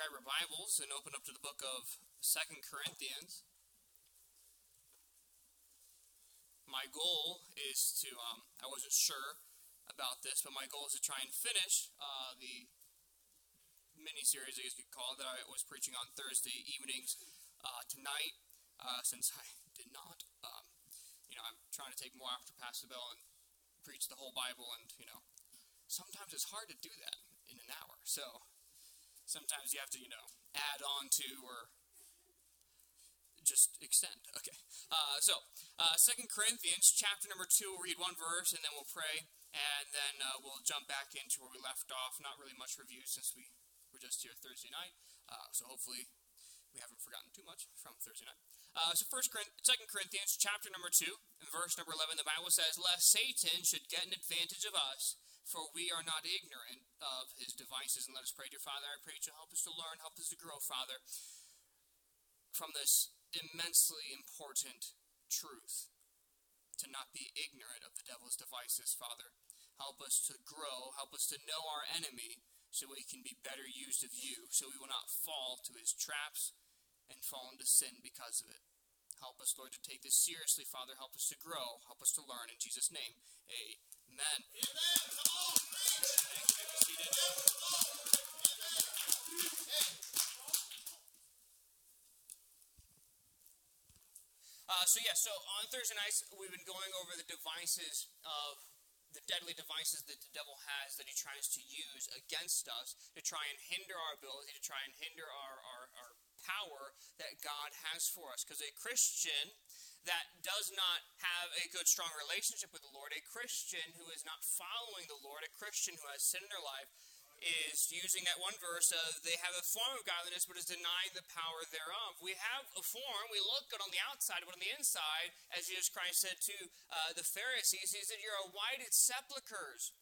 grab Bibles and open up to the book of Second Corinthians. My goal is to, um, I wasn't sure about this, but my goal is to try and finish uh, the mini series, I guess you could call it, that I was preaching on Thursday evenings uh, tonight, uh, since I did not. Um, you know, I'm trying to take more after Pastor Bell and preach the whole Bible, and, you know, sometimes it's hard to do that in an hour. So, sometimes you have to, you know, add on to or just extend. Okay. Uh, so, uh, Second Corinthians chapter number two. We'll read one verse and then we'll pray, and then uh, we'll jump back into where we left off. Not really much review since we were just here Thursday night. Uh, so hopefully we haven't forgotten too much from Thursday night. Uh, so First, Second Corinthians chapter number two, and verse number eleven. The Bible says, "Lest Satan should get an advantage of us." for we are not ignorant of his devices. And let us pray, dear Father. I pray to help us to learn, help us to grow, Father, from this immensely important truth. To not be ignorant of the devil's devices, Father. Help us to grow, help us to know our enemy, so we can be better used of you, so we will not fall to his traps and fall into sin because of it. Help us, Lord, to take this seriously, Father. Help us to grow. Help us to learn. In Jesus' name, amen. Amen. Come on. Uh, so yeah, so on Thursday nights we've been going over the devices of the deadly devices that the devil has that he tries to use against us to try and hinder our ability, to try and hinder our, power that God has for us. Because a Christian that does not have a good, strong relationship with the Lord, a Christian who is not following the Lord, a Christian who has sin in their life, is using that one verse of they have a form of godliness but is denying the power thereof. We have a form, we look good on the outside, but on the inside, as Jesus Christ said to uh, the Pharisees, he said, You're whited sepulchres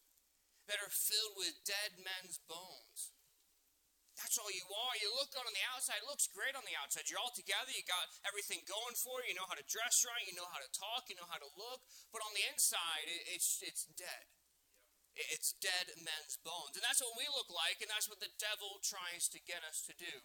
that are filled with dead men's bones. That's all you are. You look good on the outside. It looks great on the outside. You're all together. You got everything going for you. You know how to dress right. You know how to talk. You know how to look. But on the inside, it's, it's dead. It's dead men's bones. And that's what we look like, and that's what the devil tries to get us to do.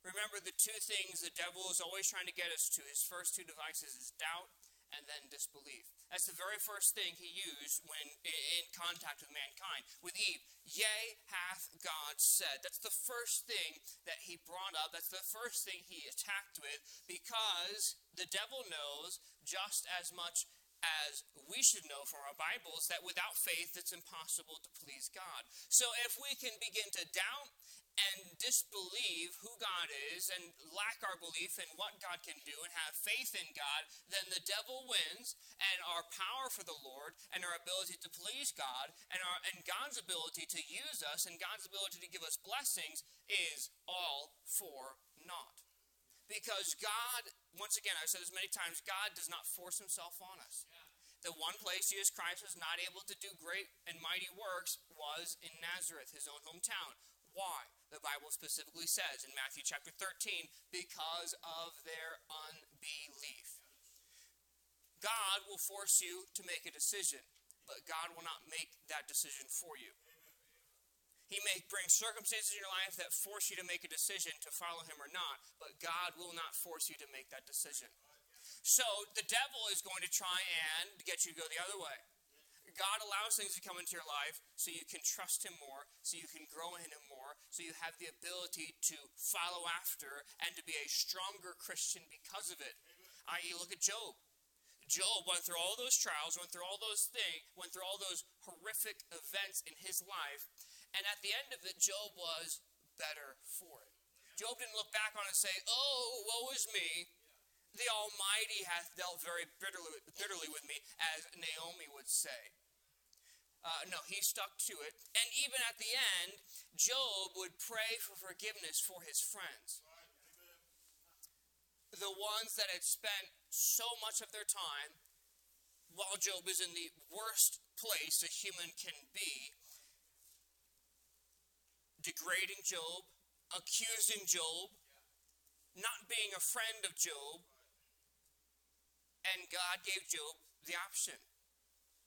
Remember the two things the devil is always trying to get us to. His first two devices is doubt and then disbelief. That's the very first thing he used when in contact with mankind. With Eve, yea, hath God said. That's the first thing that he brought up. That's the first thing he attacked with because the devil knows just as much as we should know from our Bibles that without faith it's impossible to please God. So if we can begin to doubt and disbelieve who God is and lack our belief in what God can do and have faith in God, then the devil wins and our power for the Lord and our ability to please God and our and God's ability to use us and God's ability to give us blessings is all for naught. Because God, once again, I've said this many times, God does not force himself on us. The one place Jesus Christ was not able to do great and mighty works was in Nazareth, his own hometown. Why? The Bible specifically says in Matthew chapter 13, because of their unbelief. God will force you to make a decision, but God will not make that decision for you. He may bring circumstances in your life that force you to make a decision to follow him or not, but God will not force you to make that decision. So the devil is going to try and get you to go the other way. God allows things to come into your life so you can trust Him more, so you can grow in Him more, so you have the ability to follow after and to be a stronger Christian because of it. I.e., look at Job. Job went through all those trials, went through all those things, went through all those horrific events in his life, and at the end of it, Job was better for it. Job didn't look back on it and say, Oh, woe is me. The Almighty hath dealt very bitterly, bitterly with me, as Naomi would say. Uh, no, he stuck to it. And even at the end, Job would pray for forgiveness for his friends. The ones that had spent so much of their time while Job is in the worst place a human can be, degrading Job, accusing Job, not being a friend of Job. And God gave Job the option.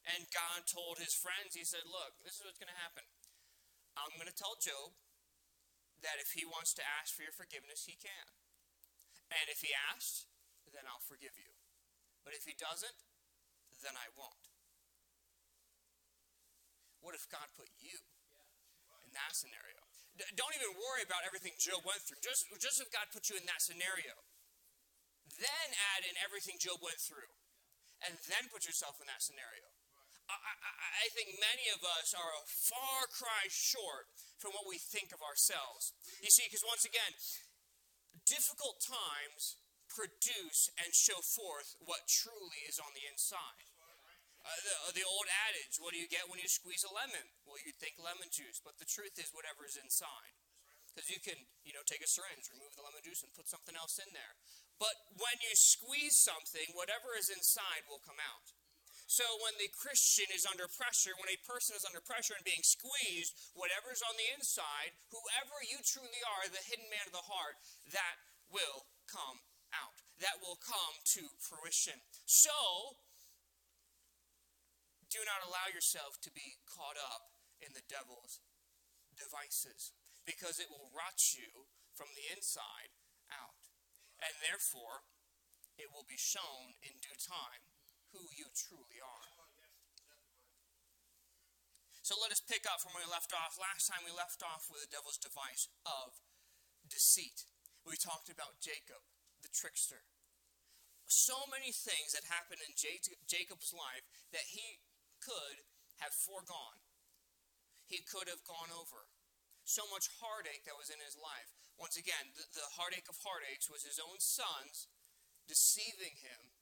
And God told his friends, He said, Look, this is what's going to happen. I'm going to tell Job that if he wants to ask for your forgiveness, he can. And if he asks, then I'll forgive you. But if he doesn't, then I won't. What if God put you in that scenario? Don't even worry about everything Job went through. Just, just if God put you in that scenario. Then add in everything Job went through. And then put yourself in that scenario. I, I, think many of us are a far cry short from what we think of ourselves. You see, because once again, difficult times produce and show forth what truly is on the inside. Uh, the, uh, the, old adage, what do you get when you squeeze a lemon? Well, you think lemon juice, but the truth is whatever is inside. Because you can, you know, take a syringe, remove the lemon juice, and put something else in there. But when you squeeze something, whatever is inside will come out. So when the Christian is under pressure, when a person is under pressure and being squeezed, whatever is on the inside, whoever you truly are, the hidden man of the heart, that will come out. That will come to fruition. So, do not allow yourself to be caught up in the devil's devices because it will rot you from the inside out. And therefore, it will be shown in due time who you truly are. So let us pick up from where we left off. Last time we left off with the devil's device of deceit. We talked about Jacob, the trickster. So many things that happened in Jacob's life that he could have foregone. He could have gone over. So much heartache that was in his life. Once again, the, the heartache of heartaches was his own sons deceiving him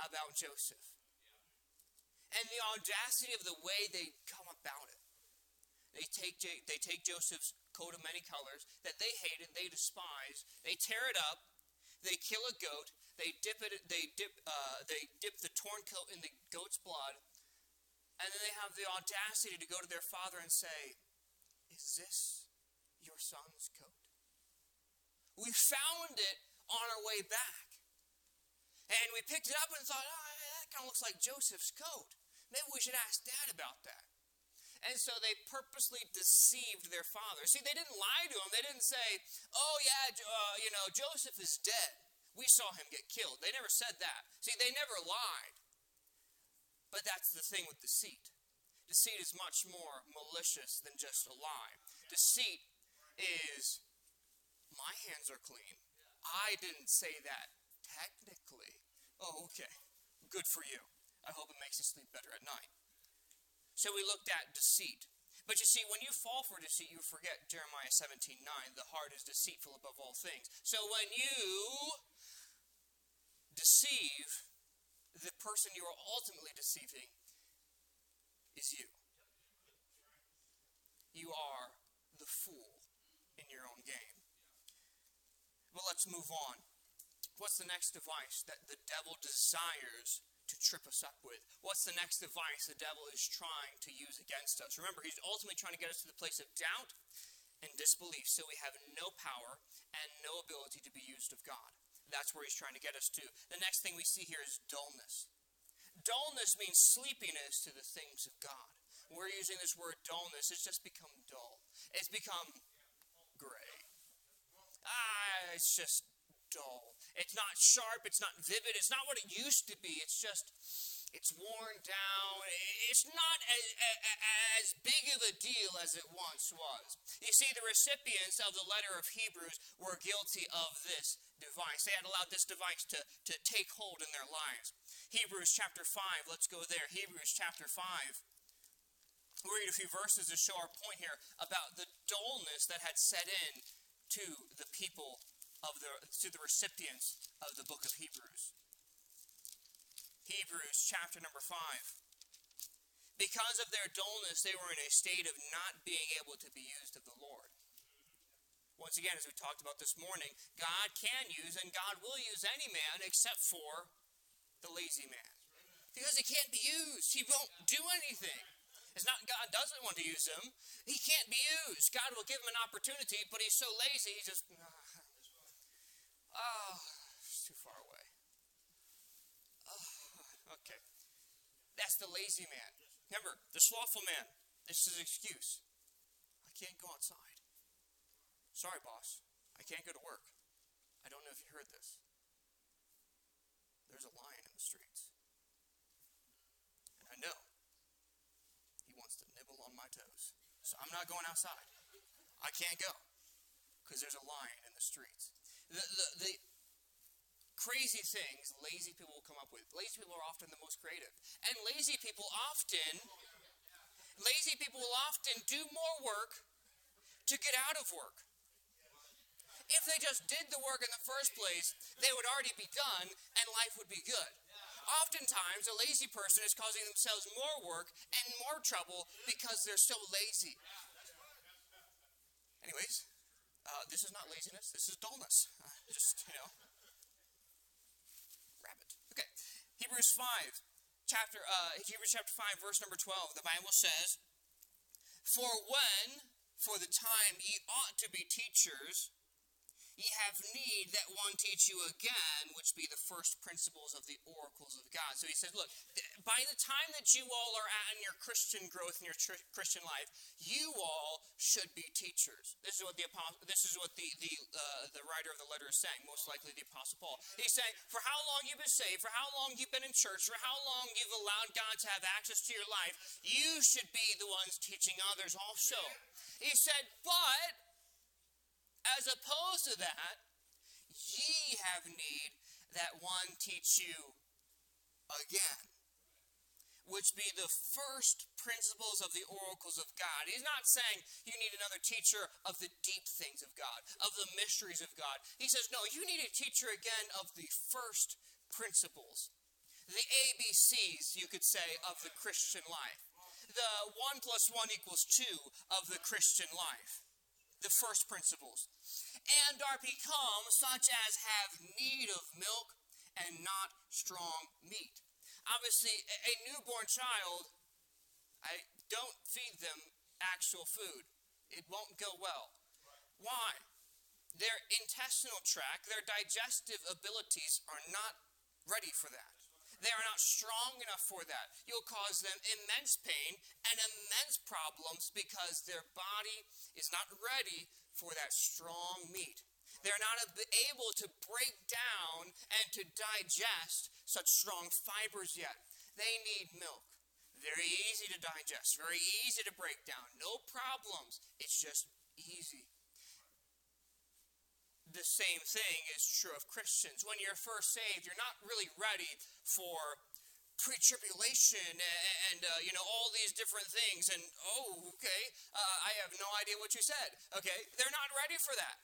about Joseph. And the audacity of the way they come about it. They take, they take Joseph's coat of many colors that they hated, they despise, they tear it up, they kill a goat, they dip it, they dip, uh, they dip the torn coat in the goat's blood, and then they have the audacity to go to their father and say, Is this your son's coat? We found it on our way back. And we picked it up and thought, oh, that kind of looks like Joseph's coat. Maybe we should ask dad about that. And so they purposely deceived their father. See, they didn't lie to him. They didn't say, oh, yeah, uh, you know, Joseph is dead. We saw him get killed. They never said that. See, they never lied. But that's the thing with deceit. Deceit is much more malicious than just a lie. Deceit is, my hands are clean. I didn't say that technically. Oh, okay. Good for you. I hope it makes you sleep better at night. So we looked at deceit. But you see, when you fall for deceit, you forget Jeremiah 17 9. The heart is deceitful above all things. So when you deceive, the person you are ultimately deceiving is you. You are the fool in your own game. But let's move on. What's the next device that the devil desires to trip us up with? What's the next device the devil is trying to use against us? Remember, he's ultimately trying to get us to the place of doubt and disbelief, so we have no power and no ability to be used of God. That's where he's trying to get us to. The next thing we see here is dullness. Dullness means sleepiness to the things of God. We're using this word dullness, it's just become dull. It's become gray. Ah, it's just dull. It's not sharp, it's not vivid, it's not what it used to be. It's just it's worn down. It's not as, as, big of a deal as it once was. You see, the recipients of the letter of Hebrews were guilty of this device. They had allowed this device to, to take hold in their lives. Hebrews chapter 5, let's go there. Hebrews chapter 5. We'll read a few verses to show our point here about the dullness that had set in to the people of the to the recipients of the book of Hebrews. Hebrews chapter number 5. Because of their dullness, they were in a state of not being able to be used of the Lord. Once again, as we talked about this morning, God can use and God will use any man except for the lazy man. Because he can't be used. He won't do anything. It's not God doesn't want to use him. He can't be used. God will give him an opportunity, but he's so lazy, he just, oh, it's too far away. Oh, okay. That's the lazy man. Remember, the slothful man, this is his excuse. I can't go outside. Sorry, boss, I can't go to work. I don't know if you heard this. There's a lion in the streets. And I know he wants to nibble on my toes. So I'm not going outside. I can't go because there's a lion in the streets. The, the, the crazy things lazy people will come up with. Lazy people are often the most creative. And lazy people often lazy people will often do more work to get out of work. If they just did the work in the first place, they would already be done and life would be good. Oftentimes, a lazy person is causing themselves more work and more trouble because they're so lazy. Anyways, uh, this is not laziness, this is dullness. Uh, just, you know, rabbit. Okay, Hebrews 5, chapter, uh, Hebrews chapter 5, verse number 12, the Bible says, For when, for the time, ye ought to be teachers, Ye have need that one teach you again, which be the first principles of the oracles of God. So he says, look, by the time that you all are at in your Christian growth in your tr- Christian life, you all should be teachers. This is what the apostle, this is what the the uh, the writer of the letter is saying. Most likely the apostle Paul. He's saying, for how long you've been saved, for how long you've been in church, for how long you've allowed God to have access to your life, you should be the ones teaching others also. He said, but as opposed to that, ye have need that one teach you again, which be the first principles of the oracles of God. He's not saying you need another teacher of the deep things of God, of the mysteries of God. He says, no, you need a teacher again of the first principles, the ABCs, you could say, of the Christian life. The one plus one equals two of the Christian life the first principles, and are become such as have need of milk and not strong meat. Obviously, a newborn child, I don't feed them actual food. It won't go well. Why? Their intestinal tract, their digestive abilities are not ready for that. They are not strong enough for that. You'll cause them immense pain and immense problems because their body is not ready for that strong meat. They're not able to break down and to digest such strong fibers yet. They need milk. Very easy to digest, very easy to break down. No problems. It's just easy the same thing is true of Christians. When you're first saved, you're not really ready for pre-tribulation and, and uh, you know all these different things. And oh okay uh, i have no idea what you said. Okay they're not ready for that.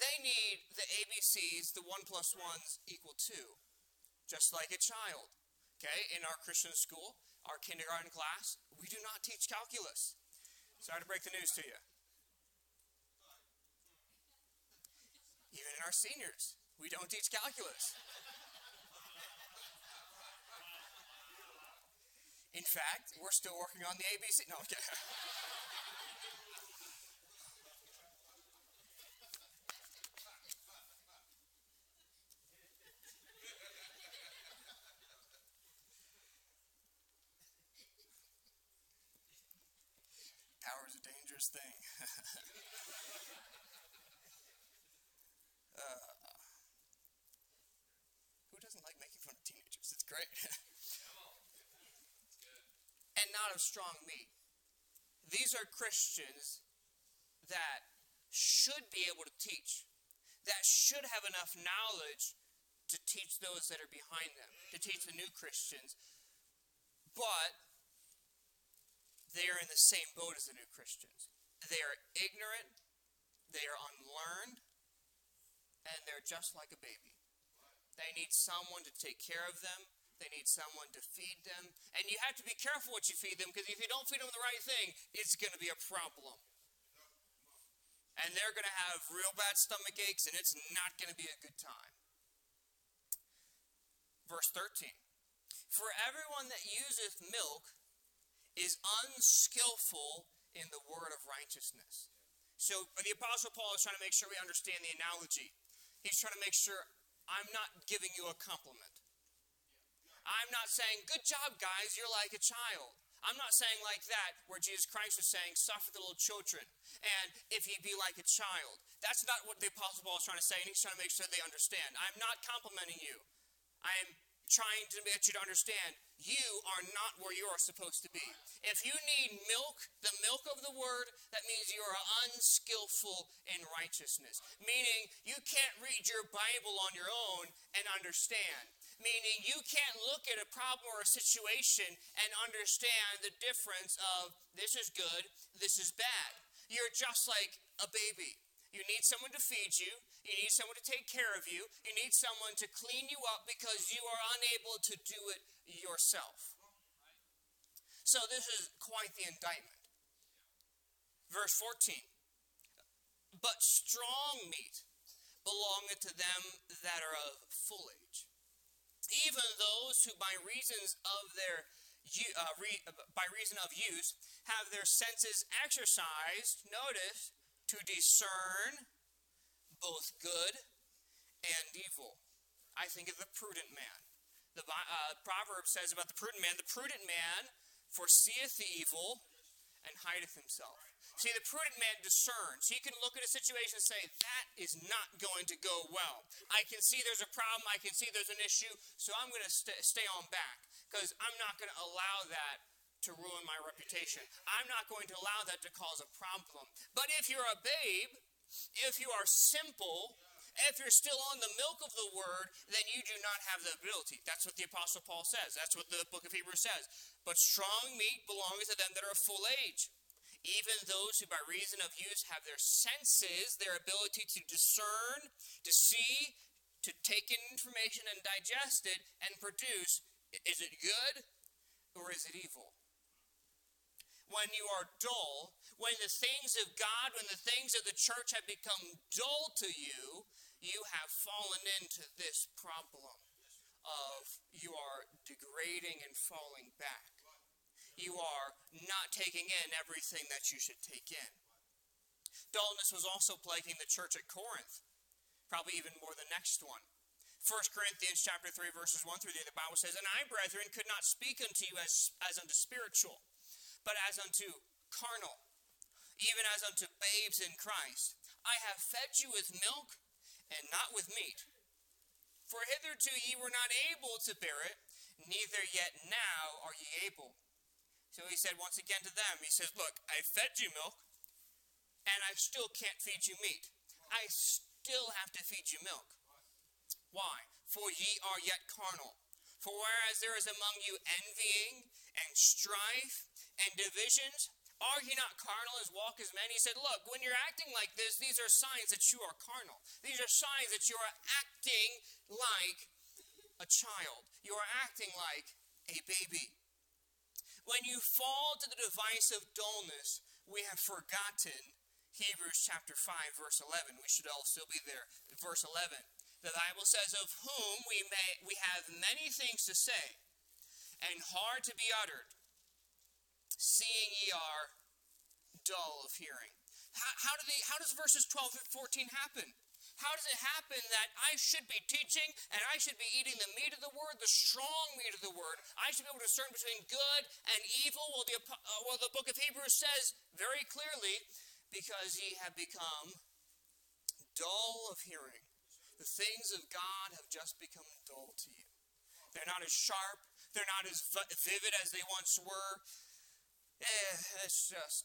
They need the abcs the one plus ones equal two just like a child. Okay in our christian school our kindergarten class we do not teach calculus. Sorry to break the news to you Even in our seniors, we don't teach calculus. In fact, we're still working on the ABC. No, okay. Power is a dangerous thing. great. Strong meat. These are Christians that should be able to teach, that should have enough knowledge to teach those that are behind them, to teach the new Christians. But they are in the same boat as the new Christians. They are ignorant, they are unlearned, and they're just like a baby. They need someone to take care of them, they need someone to feed them. And you have to be careful what you feed them because if you don't feed them the right thing, it's going to be a problem. And they're going to have real bad stomach aches and it's not going to be a good time. Verse 13 For everyone that useth milk is unskillful in the word of righteousness. So the Apostle Paul is trying to make sure we understand the analogy. He's trying to make sure I'm not giving you a compliment. I'm not saying, good job, guys, you're like a child. I'm not saying like that, where Jesus Christ was saying, suffer the little children, and if ye be like a child. That's not what the Apostle Paul is trying to say, and he's trying to make sure they understand. I'm not complimenting you. I'm trying to get you to understand you are not where you are supposed to be. If you need milk, the milk of the word, that means you are unskillful in righteousness. Meaning you can't read your Bible on your own and understand. Meaning you can't look at a problem or a situation and understand the difference of this is good, this is bad. You're just like a baby. You need someone to feed you. You need someone to take care of you. You need someone to clean you up because you are unable to do it yourself. So, this is quite the indictment. Verse 14 But strong meat belongeth to them that are of full age, even those who by reasons of their uh, re, by reason of use have their senses exercised, notice, to discern both good and evil. I think of the prudent man. The uh, proverb says about the prudent man the prudent man foreseeth the evil and hideth himself. See, the prudent man discerns. He can look at a situation and say, that is not going to go well. I can see there's a problem. I can see there's an issue. So I'm going to st- stay on back because I'm not going to allow that to ruin my reputation. I'm not going to allow that to cause a problem. But if you're a babe, if you are simple, if you're still on the milk of the word, then you do not have the ability. That's what the Apostle Paul says. That's what the book of Hebrews says. But strong meat belongs to them that are of full age. Even those who, by reason of use, have their senses, their ability to discern, to see, to take in information and digest it and produce. Is it good or is it evil? when you are dull, when the things of God, when the things of the church have become dull to you, you have fallen into this problem of you are degrading and falling back. You are not taking in everything that you should take in. Dullness was also plaguing the church at Corinth, probably even more the next one. 1 Corinthians chapter 3 verses 1 through 3 the Bible says, "And I, brethren, could not speak unto you as as unto spiritual, but as unto carnal, even as unto babes in Christ. I have fed you with milk and not with meat. For hitherto ye were not able to bear it, neither yet now are ye able. So he said once again to them, He says, Look, I fed you milk, and I still can't feed you meat. I still have to feed you milk. Why? For ye are yet carnal. For whereas there is among you envying and strife and divisions? Are ye not carnal as walk as men? He said, Look, when you're acting like this, these are signs that you are carnal. These are signs that you are acting like a child. You are acting like a baby. When you fall to the device of dullness, we have forgotten Hebrews chapter 5, verse 11. We should all still be there. Verse 11. The Bible says, Of whom we, may, we have many things to say, and hard to be uttered seeing ye are dull of hearing. How, how, do they, how does verses 12 and 14 happen? How does it happen that I should be teaching and I should be eating the meat of the word, the strong meat of the word? I should be able to discern between good and evil. Well, the, uh, well, the book of Hebrews says very clearly, because ye have become dull of hearing. The things of God have just become dull to you. They're not as sharp, they're not as vivid as they once were. Eh, it's just,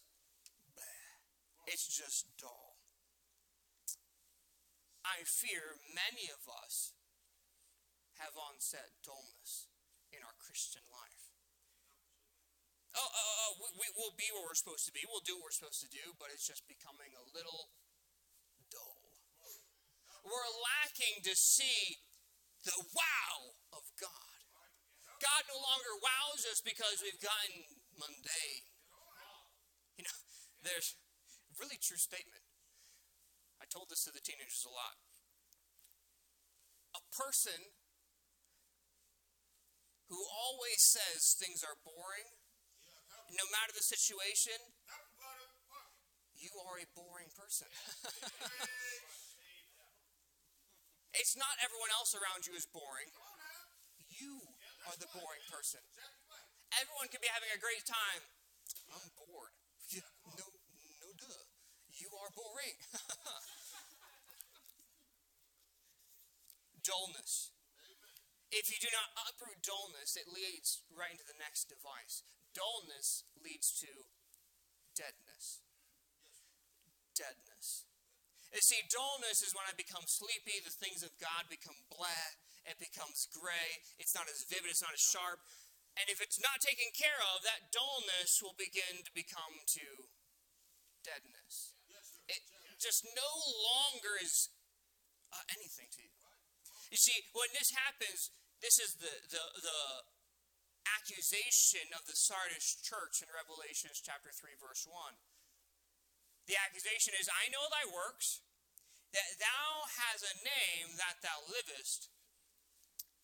it's just dull. I fear many of us have onset dullness in our Christian life. Oh, oh, oh we, we'll be where we're supposed to be. We'll do what we're supposed to do, but it's just becoming a little dull. We're lacking to see the wow of God. God no longer wows us because we've gotten mundane. You know, there's really true statement. I told this to the teenagers a lot. A person who always says things are boring, no matter the situation, you are a boring person. it's not everyone else around you is boring. You are the boring person. everyone could be having a great time. I'm bored. Yeah, no, no, duh. You are boring. dullness. If you do not uproot dullness, it leads right into the next device. Dullness leads to deadness. Deadness. You see, dullness is when I become sleepy, the things of God become blah, it becomes gray, it's not as vivid, it's not as sharp. And if it's not taken care of, that dullness will begin to become to deadness. It just no longer is uh, anything to you. You see, when this happens, this is the, the, the accusation of the Sardis church in Revelation chapter 3, verse 1. The accusation is, I know thy works, that thou has a name that thou livest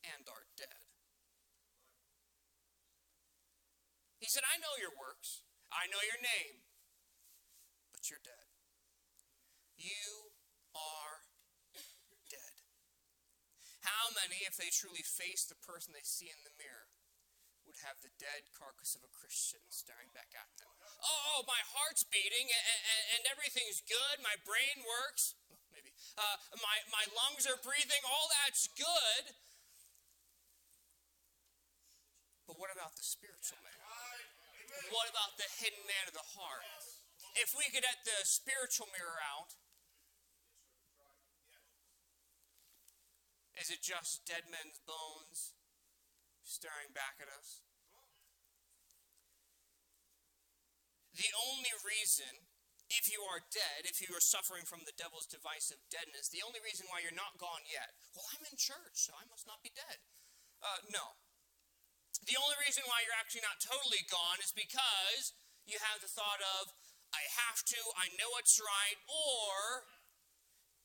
and art dead. He said, I know your works, I know your name, but you're dead. You are dead. How many, if they truly face the person they see in the mirror, would have the dead carcass of a Christian staring back at them? Oh, my heart's beating and, and, and everything's good. My brain works. maybe. Uh, my, my lungs are breathing. All that's good. But what about the spiritual man? What about the hidden man of the heart? If we could get the spiritual mirror out, Is it just dead men's bones staring back at us? The only reason, if you are dead, if you are suffering from the devil's divisive deadness, the only reason why you're not gone yet, well, I'm in church, so I must not be dead. Uh, no. The only reason why you're actually not totally gone is because you have the thought of, I have to, I know it's right, or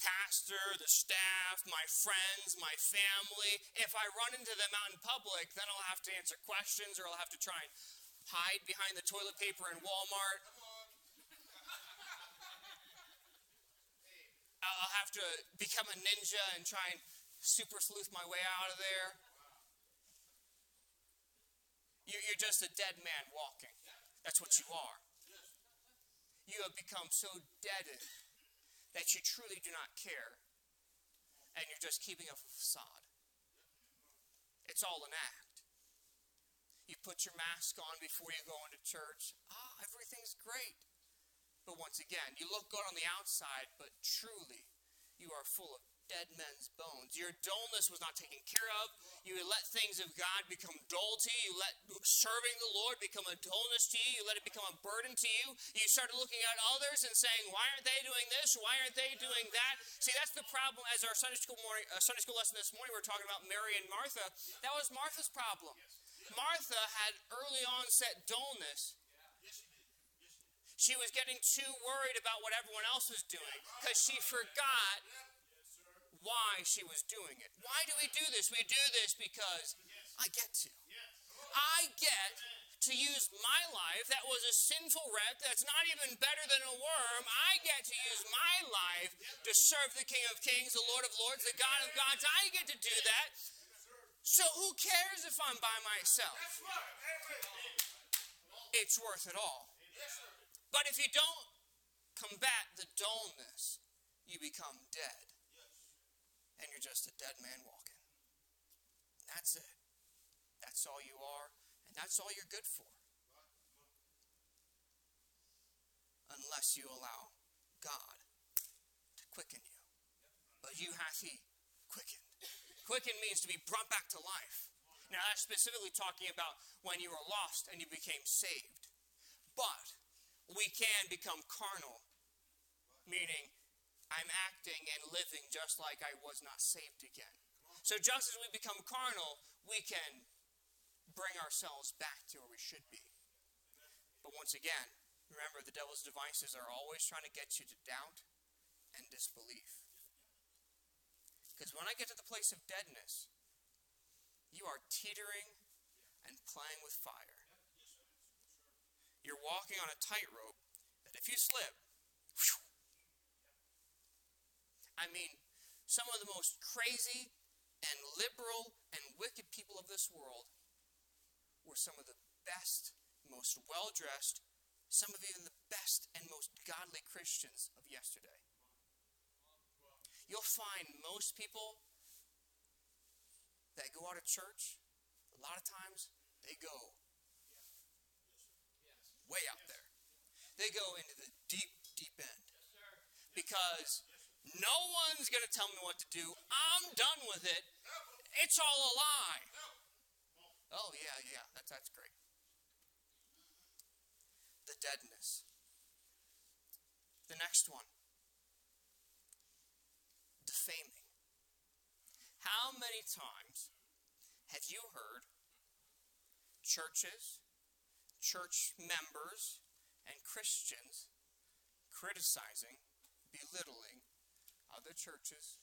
pastor, the staff, my friends, my family. If I run into them out in public, then I'll have to answer questions or I'll have to try and hide behind the toilet paper in Walmart. I'll have to become a ninja and try and super sleuth my way out of there. You're just a dead man walking. That's what you are. You have become so deadened that you truly do not care and you're just keeping up a facade. It's all an act. You put your mask on before you go into church. Ah, everything's great. But once again, you look good on the outside, but truly, you are full of dead men's bones. Your dullness was not taken care of. You let things of God become dull to you. You let serving the Lord become a dullness to you. You let it become a burden to you. You started looking at others and saying, "Why aren't they doing this? Why aren't they doing that?" See, that's the problem. As our Sunday school morning, uh, Sunday school lesson this morning, we are talking about Mary and Martha. That was Martha's problem. Martha had early onset dullness. She was getting too worried about what everyone else was doing because she forgot why she was doing it. Why do we do this? We do this because I get to. I get to use my life that was a sinful wreck that's not even better than a worm. I get to use my life to serve the King of Kings, the Lord of Lords, the God of Gods. I get to do that. So who cares if I'm by myself? It's worth it all. But if you don't combat the dullness, you become dead and you're just a dead man walking. That's it. That's all you are, and that's all you're good for. Unless you allow God to quicken you. But you hath he quickened. Quicken means to be brought back to life. Now, that's specifically talking about when you were lost and you became saved. But we can become carnal, meaning I'm acting and living just like I was not saved again. So just as we become carnal, we can bring ourselves back to where we should be. But once again, remember the devil's devices are always trying to get you to doubt and disbelief. Because when I get to the place of deadness, you are teetering and playing with fire. You're walking on a tightrope that if you slip, whew, I mean, some of the most crazy and liberal and wicked people of this world were some of the best, most well dressed, some of even the best and most godly Christians of yesterday. You'll find most people that go out of church, a lot of times, they go way out there. They go into the deep, deep end. Because no one's going to tell me what to do. I'm done with it. It's all a lie. Oh, yeah, yeah, that's, that's great. The deadness. The next one defaming. How many times have you heard churches, church members, and Christians criticizing, belittling other churches,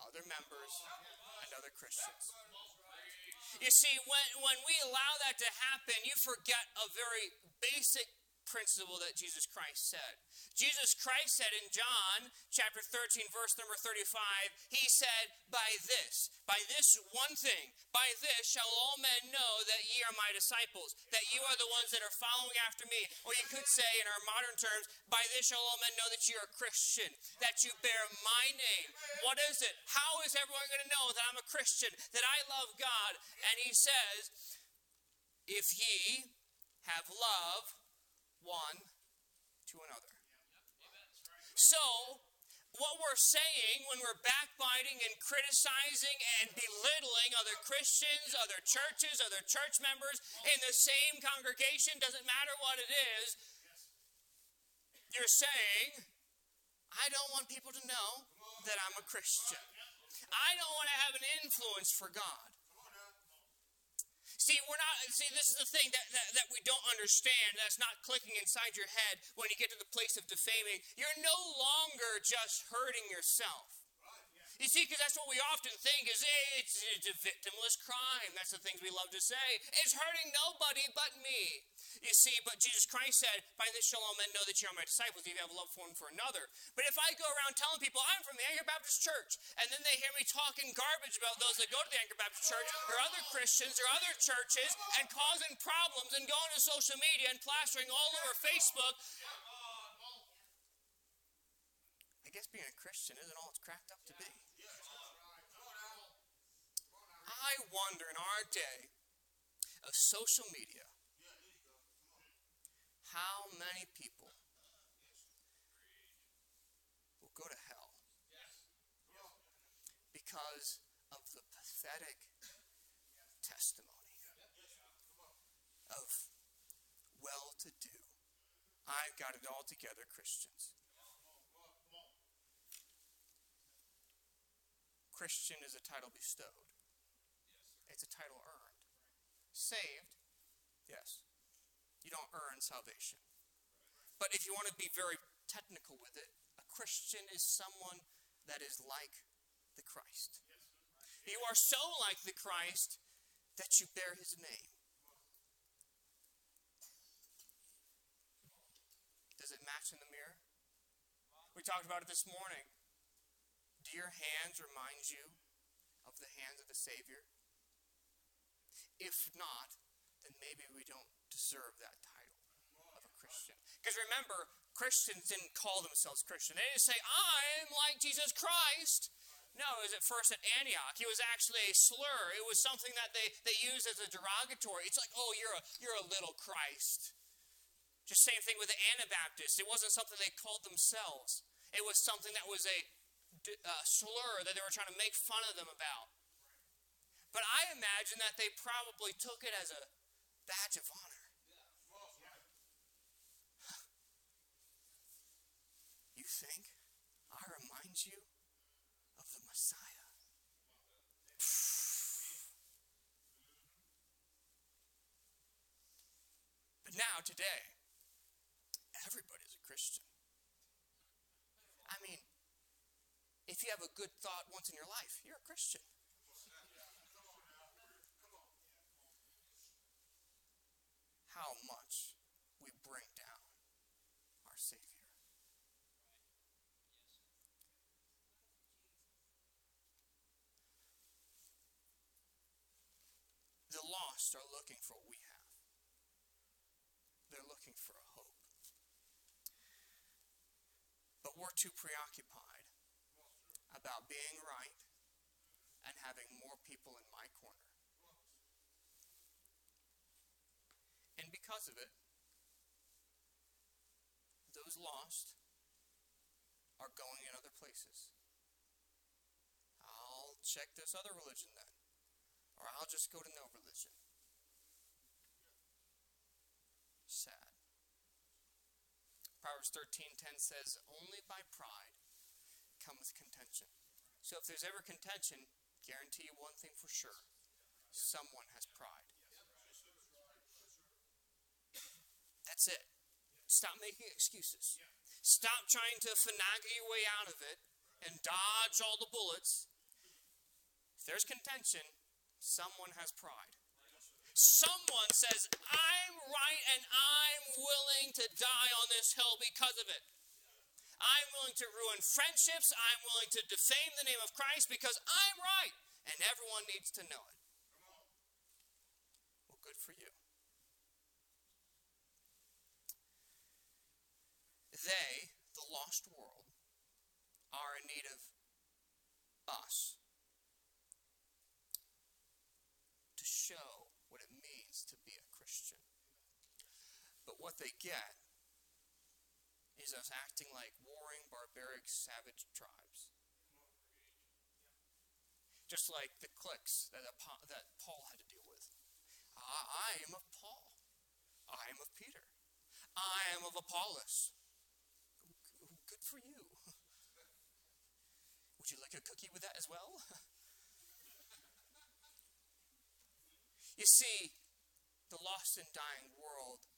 other members, and other Christians? You see, when, when we allow that to happen, you forget a very basic principle that Jesus Christ said. Jesus Christ said in John chapter 13, verse number 35, He said, By this, by this one thing, by this shall all men know that ye are my disciples, that you are the ones that are following after me. Or you could say, in our modern terms, by this shall all men know that you are a Christian, that you bear my name. What is it? How is everyone going to know that I'm a Christian, that I love God? And He says, If ye have love one to another. So, what we're saying when we're backbiting and criticizing and belittling other Christians, other churches, other church members in the same congregation, doesn't matter what it is, you're saying, I don't want people to know that I'm a Christian. I don't want to have an influence for God. See, we're not, see, this is the thing that, that, that, we don't understand, that's not clicking inside your head when you get to the place of defaming. You're no longer just hurting yourself. You see, because that's what we often think is it's, it's a victimless crime. That's the things we love to say. It's hurting nobody but me. You see, but Jesus Christ said, By this shall all men know that you are my disciples if you have love for one for another. But if I go around telling people I'm from the Anchor Baptist Church, and then they hear me talking garbage about those that go to the Anchor Baptist Church, or other Christians, or other churches, and causing problems, and going to social media and plastering all over Facebook, I guess being a Christian isn't all it's cracked up to be. I wonder in our day of social media, how many people will go to hell because of the pathetic testimony of well to do, I've got it all together Christians. Christian is a title bestowed, it's a title earned. Saved, yes. You don't earn salvation. But if you want to be very technical with it, a Christian is someone that is like the Christ. You are so like the Christ that you bear his name. Does it match in the mirror? We talked about it this morning. Do your hands remind you of the hands of the Savior? If not, then maybe we don't deserve that title of a Christian. Because remember, Christians didn't call themselves Christian. They didn't say, I'm like Jesus Christ. No, it was at first at Antioch. It was actually a slur. It was something that they, they used as a derogatory. It's like, oh, you're a, you're a little Christ. Just same thing with the Anabaptists. It wasn't something they called themselves. It was something that was a uh, slur that they were trying to make fun of them about. But I imagine that they probably took it as a badge of honor. Think I remind you of the Messiah? But now, today, everybody's a Christian. I mean, if you have a good thought once in your life, you're a Christian. how much we bring down our Savior. Are looking for what we have. They're looking for a hope. But we're too preoccupied about being right and having more people in my corner. And because of it, those lost are going in other places. I'll check this other religion then. Or I'll just go to no religion. Sad. Proverbs 13:10 says, "Only by pride cometh contention." So if there's ever contention, guarantee you one thing for sure. Someone has pride. That's it. Stop making excuses. Stop trying to finagle your way out of it and dodge all the bullets. If there's contention, someone has pride. Someone says, I'm right and I'm willing to die on this hill because of it. I'm willing to ruin friendships. I'm willing to defame the name of Christ because I'm right. And everyone needs to know it. Well, good for you. They, the lost world, are in need of us to show what it means to be a Christian. But what they get is us acting like warring, barbaric, savage tribes. Just like the cliques that, that Paul had to deal with. I, am of Paul. I am of Peter. I am of Apollos. Good for you. Would you like a cookie with that as well? you see, the lost and dying world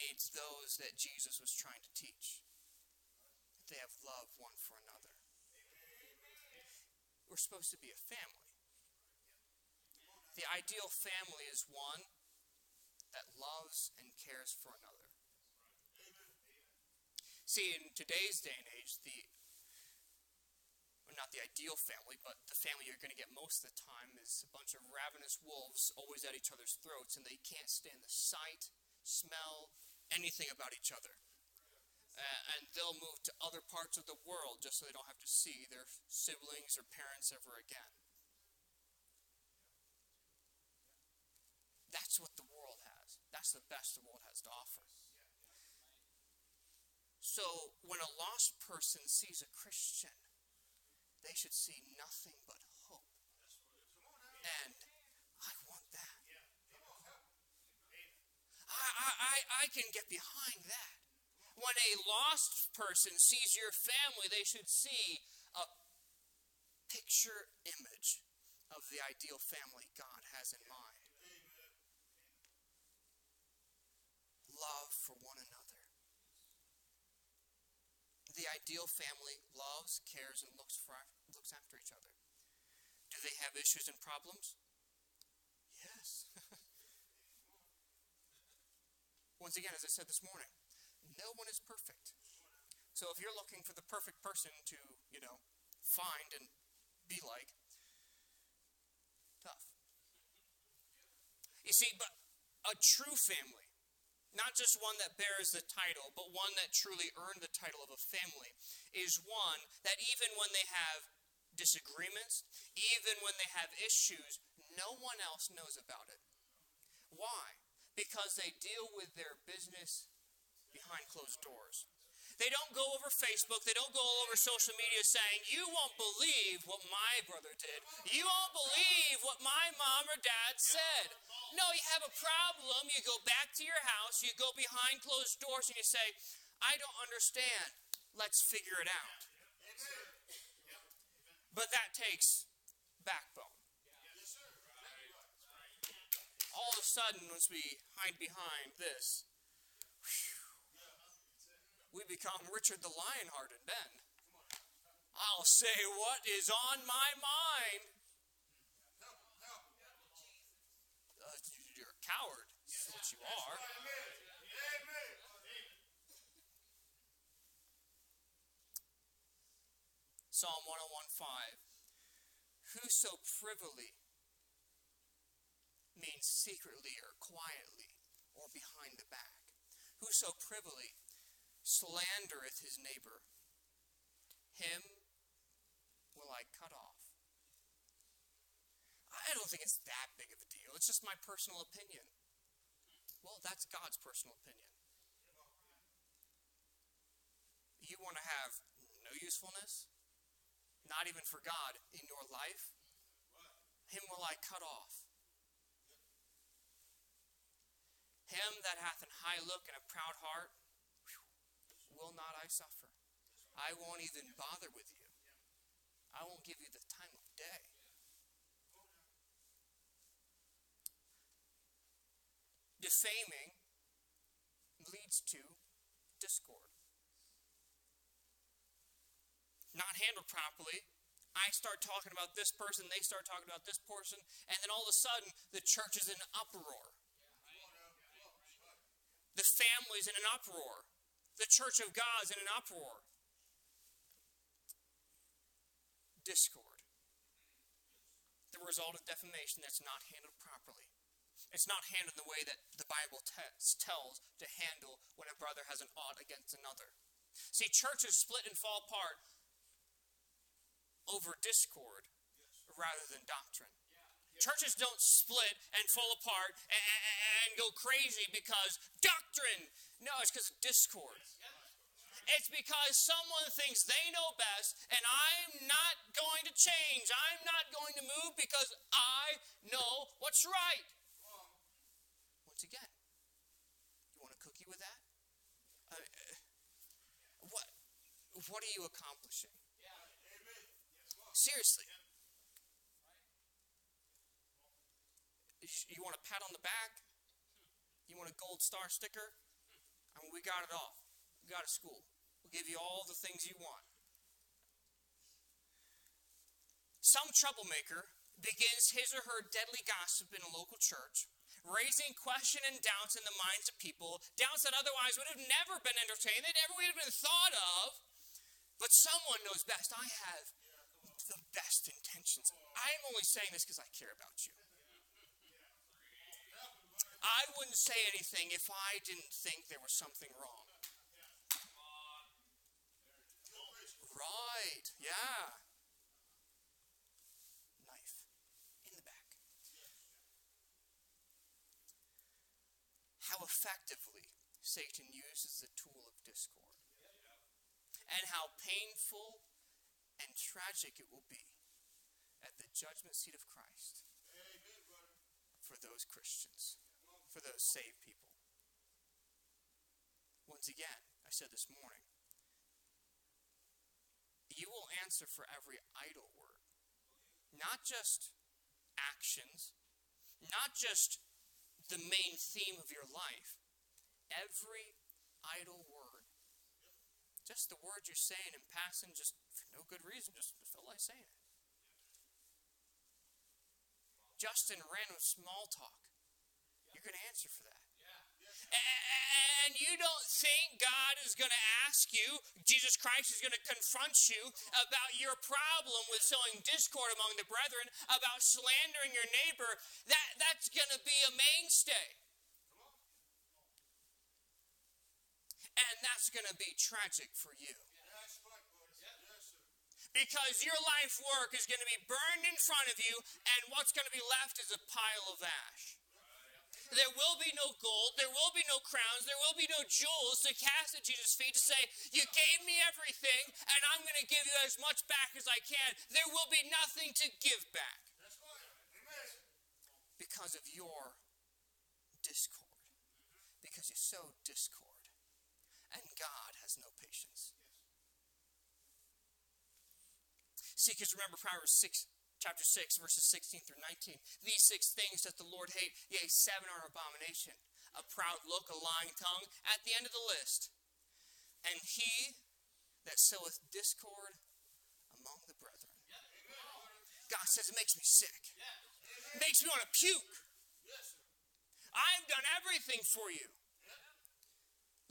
needs those that Jesus was trying to teach. That they have love one for another. We're supposed to be a family. The ideal family is one that loves and cares for another. See, in today's day and age, the well, not the ideal family, but the family you're going to get most of the time is a bunch of ravenous wolves always at each other's throats, and they can't stand the sight, smell, anything about each other. Uh, and they'll move to other parts of the world just so they don't have to see their siblings or parents ever again. That's what the world has. That's the best the world has to offer. So when a lost person sees a Christian, they should see nothing but hope. And I want that. I, I, I can get behind that. When a lost person sees your family, they should see a picture image of the ideal family God has in mind. Love for one another. The ideal family loves, cares, and looks, for, looks after each other. Do they have issues and problems? Yes. Once again, as I said this morning, no one is perfect. So if you're looking for the perfect person to, you know, find and be like, tough. You see, but a true family, not just one that bears the title, but one that truly earned the title of a family, is one that even when they have disagreements, even when they have issues, no one else knows about it. Why? Because they deal with their business behind closed doors. They don't go over Facebook, they don't go all over social media saying, You won't believe what my brother did. You won't believe what my mom or dad said. No, you have a problem, you go back to your house, you go behind closed doors, and you say, I don't understand. Let's figure it out. But that takes backbone all of a sudden, once we hide behind this, we become Richard the Lionhearted then. I'll say what is on my mind. Uh, you're a coward. That's what you are. Psalm 101.5 Whoso privily means secretly or quietly or behind the back. Whoso privily slandereth his neighbor, him will I cut off. I don't think it's that big of a deal. It's just my personal opinion. Well, that's God's personal opinion. You want to have no usefulness, not even for God, in your life? Him will I cut off. Him that hath an high look and a proud heart, will not I suffer. I won't even bother with you. I won't give you the time of day. Defaming leads to discord. Not handled properly, I start talking about this person, they start talking about this person, and then all of a sudden the church is in uproar. The family's in an uproar. The church of God's in an uproar. Discord. The result of defamation that's not handled properly. It's not handled the way that the Bible te- tells to handle when a brother has an ought against another. See, churches split and fall apart over discord rather than doctrine. Churches don't split and fall apart and, and, go crazy because doctrine. No, it's because of discord. It's because someone thinks they know best and I'm not going to change. I'm not going to move because I know what's right. Once again, you want a cookie with that? Uh, what, what are you accomplishing? Seriously. You want a pat on the back? You want a gold star sticker? I mean, we got it all. We got a school. We'll give you all the things you want. Some troublemaker begins his or her deadly gossip in a local church, raising question and doubts in the minds of people, doubts that otherwise would have never been entertained, they never would have been thought of. But someone knows best. I have the best intentions. I'm only saying this because I care about you. I wouldn't say anything if I didn't think there was something wrong. Right, yeah. Knife in the back. How effectively Satan uses the tool of discord, and how painful and tragic it will be at the judgment seat of Christ for those Christians, for those saved people. Once again, I said this morning, you will answer for every idle word, not just actions, not just the main theme of your life, every idle word. Just the words you're saying in passing, just for no good reason, just felt like saying it. Just in random small talk. You're going to answer for that. And you don't think God is going to ask you, Jesus Christ is going to confront you about your problem with sowing discord among the brethren, about slandering your neighbor. That, that's going to be a mainstay. And that's going to be tragic for you because your life work is going to be burned in front of you, and what's going to be left is a pile of ash. There will be no gold, there will be no crowns, there will be no jewels to cast at Jesus' feet to say, You gave me everything, and I'm going to give you as much back as I can. There will be nothing to give back. Because of your discord, because you sow discord, and God has no patience. Seekers, remember Proverbs 6, chapter 6, verses 16 through 19. These six things doth the Lord hate, yea, seven are abomination. A proud look, a lying tongue, at the end of the list. And he that soweth discord among the brethren. God says it makes me sick. It makes me want to puke. I've done everything for you.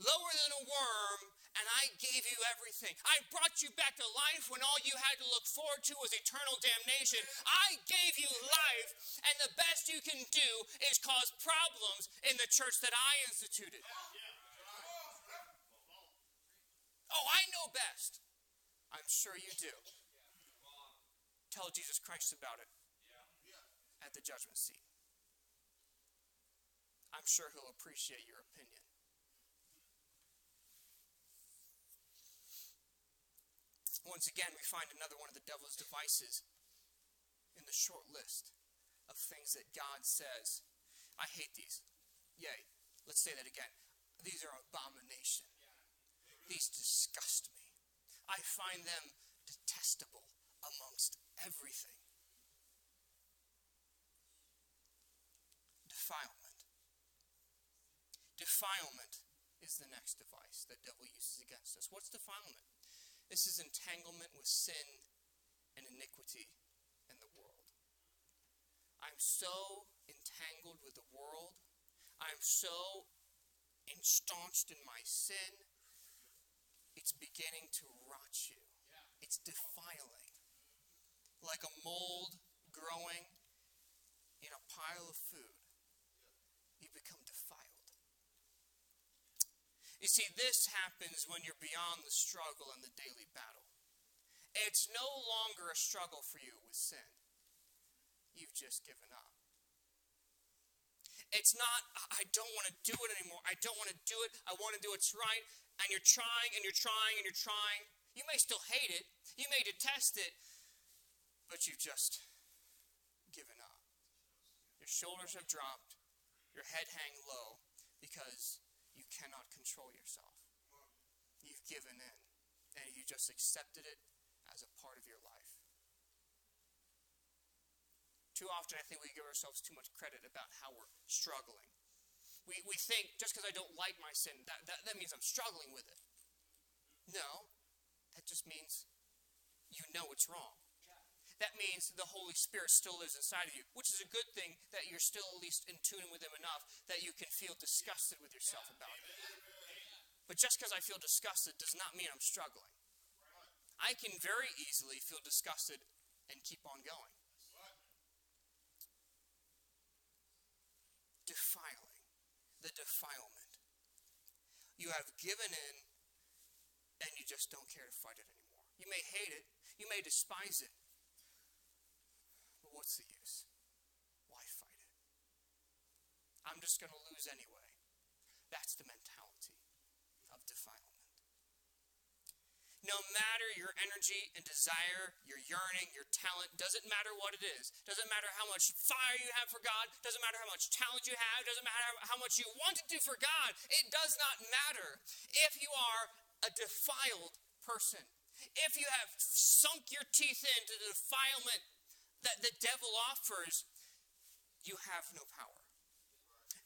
Lower than a worm and I gave you everything. I brought you back to life when all you had to look forward to was eternal damnation. I gave you life, and the best you can do is cause problems in the church that I instituted. Oh, I know best. I'm sure you do. Tell Jesus Christ about it at the judgment seat. I'm sure he'll appreciate your opinion. Once again, we find another one of the devil's devices in the short list of things that God says. I hate these. Yay. Let's say that again. These are abomination. These disgust me. I find them detestable amongst everything. Defilement. Defilement is the next device that devil uses against us. What's defilement? This is entanglement with sin and iniquity in the world. I'm so entangled with the world. I'm so instaunched in my sin. It's beginning to rot you. It's defiling. Like a mold growing in a pile of food, you become you see, this happens when you're beyond the struggle and the daily battle. It's no longer a struggle for you with sin. You've just given up. It's not, I don't want to do it anymore. I don't want to do it. I want to do what's right. And you're trying and you're trying and you're trying. You may still hate it. You may detest it. But you've just given up. Your shoulders have dropped. Your head hang low because cannot control yourself. You've given in, and you just accepted it as a part of your life. Too often, I think we give ourselves too much credit about how we're struggling. We, we think just because I don't like my sin, that, that, that means I'm struggling with it. No, that just means you know it's wrong that means the Holy Spirit still lives inside of you, which is a good thing that you're still at least in tune with Him enough that you can feel disgusted with yourself about it. But just because I feel disgusted does not mean I'm struggling. I can very easily feel disgusted and keep on going. Defiling, the defilement. You have given in and you just don't care to fight it anymore. You may hate it, you may despise it, what's the use? Why fight it? I'm just going to lose anyway. That's the mentality of defilement. No matter your energy and desire, your yearning, your talent, doesn't matter what it is. Doesn't matter how much fire you have for God. Doesn't matter how much talent you have. Doesn't matter how much you want to do for God. It does not matter if you are a defiled person. If you have sunk your teeth into the defilement that the devil offers, you have no power.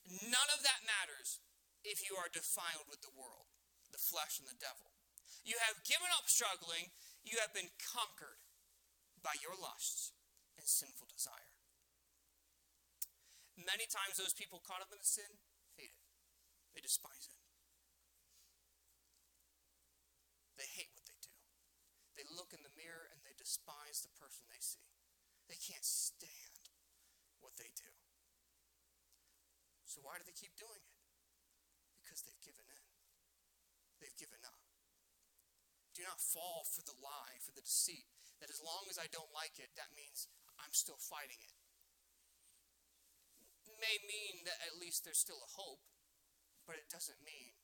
None of that matters if you are defiled with the world, the flesh, and the devil. You have given up struggling, you have been conquered by your lusts and sinful desire. Many times, those people caught up in the sin hate it, they despise it. They hate what they do. They look in the mirror and they despise the person they can't stand what they do. So why do they keep doing it? Because they've given in. They've given up. Do not fall for the lie, for the deceit, that as long as I don't like it, that means I'm still fighting it. it may mean that at least there's still a hope, but it doesn't mean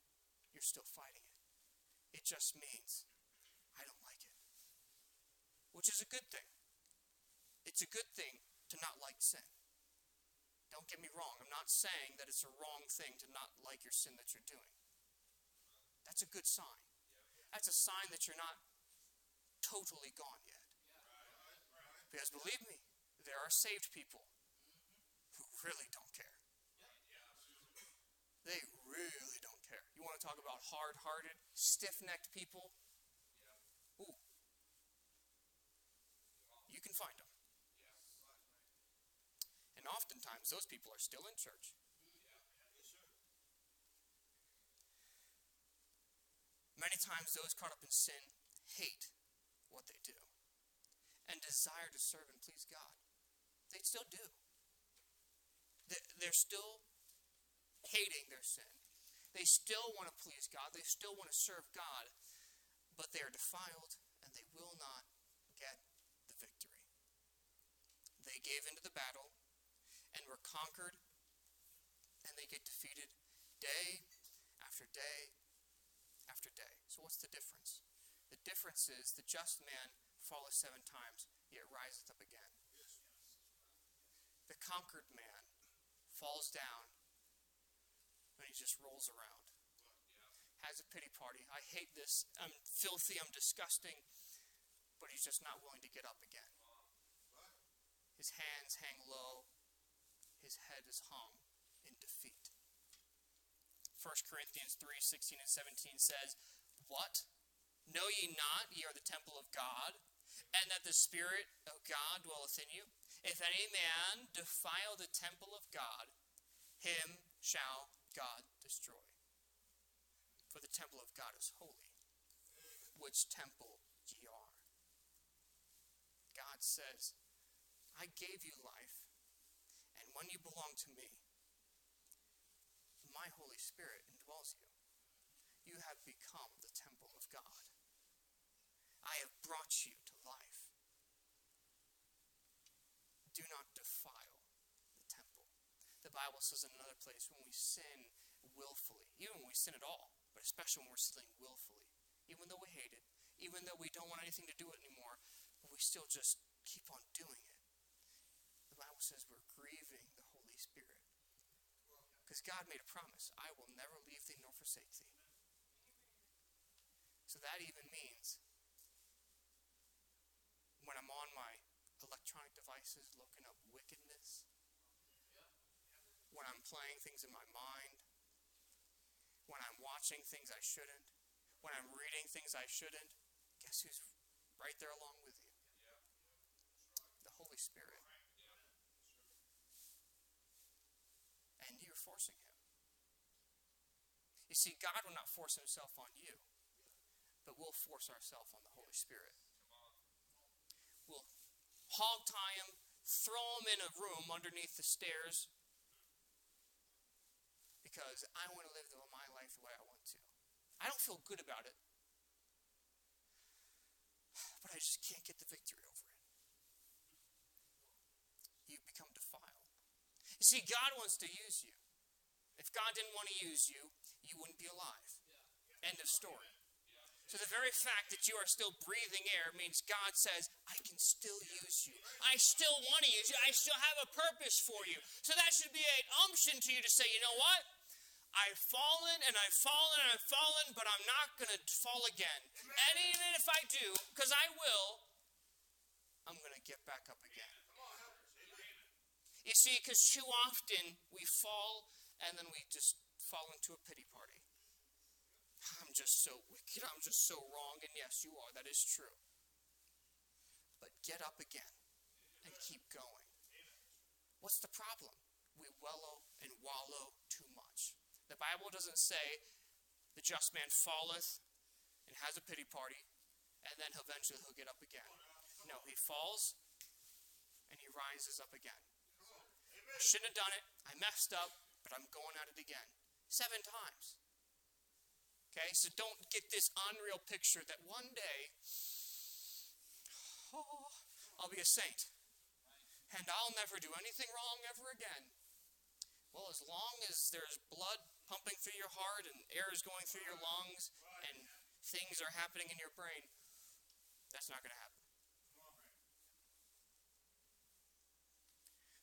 you're still fighting it. It just means I don't like it, which is a good thing. It's a good thing to not like sin. Don't get me wrong. I'm not saying that it's a wrong thing to not like your sin that you're doing. That's a good sign. That's a sign that you're not totally gone yet. Because believe me, there are saved people who really don't care. They really don't care. You want to talk about hard hearted, stiff necked people? Ooh. You can find them. Oftentimes, those people are still in church. Many times, those caught up in sin hate what they do and desire to serve and please God. They still do. They're still hating their sin. They still want to please God. They still want to serve God. but they are defiled, and they will not get the victory. They gave into the battle and were conquered, and they get defeated day after day after day. So, what's the difference? The difference is the just man falleth seven times, yet riseth up again. The conquered man falls down and he just rolls around. Has a pity party. I hate this. I'm filthy. I'm disgusting. But he's just not willing to get up again. His hands hang low. His head is hung in defeat. 1 Corinthians 3 16 and 17 says, What? Know ye not ye are the temple of God, and that the Spirit of God dwelleth in you? If any man defile the temple of God, him shall God destroy. For the temple of God is holy, which temple ye are. God says, I gave you life, you belong to me, my Holy Spirit indwells you. You have become the temple of God. I have brought you to life. Do not defile the temple. The Bible says in another place when we sin willfully, even when we sin at all, but especially when we're sinning willfully, even though we hate it, even though we don't want anything to do with it anymore, we still just keep on doing it. The Bible says we're grieving the Holy Spirit. Because God made a promise I will never leave thee nor forsake thee. So that even means when I'm on my electronic devices looking up wickedness, when I'm playing things in my mind, when I'm watching things I shouldn't, when I'm reading things I shouldn't, guess who's right there along with you? The Holy Spirit. And you're forcing Him. You see, God will not force Himself on you, but we'll force ourselves on the Holy Spirit. We'll hog tie Him, throw Him in a room underneath the stairs, because I want to live my life the way I want to. I don't feel good about it, but I just can't get the victory over it. You become defiled. You see, God wants to use you. If God didn't want to use you, you wouldn't be alive. End of story. So the very fact that you are still breathing air means God says, I can still use you. I still want to use you. I still have a purpose for you. So that should be an umption to you to say, you know what? I've fallen and I've fallen and I've fallen, but I'm not going to fall again. And even if I do, because I will, I'm going to get back up again. You see, because too often we fall and then we just fall into a pity party. I'm just so wicked. I'm just so wrong. And yes, you are. That is true. But get up again and keep going. What's the problem? We wallow and wallow too much. The Bible doesn't say the just man falleth and has a pity party, and then eventually he'll get up again. No, he falls and he rises up again. I shouldn't have done it. I messed up, but I'm going at it again. Seven times. Okay, so don't get this unreal picture that one day, oh, I'll be a saint. And I'll never do anything wrong ever again. Well, as long as there's blood pumping through your heart and air is going through your lungs and things are happening in your brain, that's not going to happen.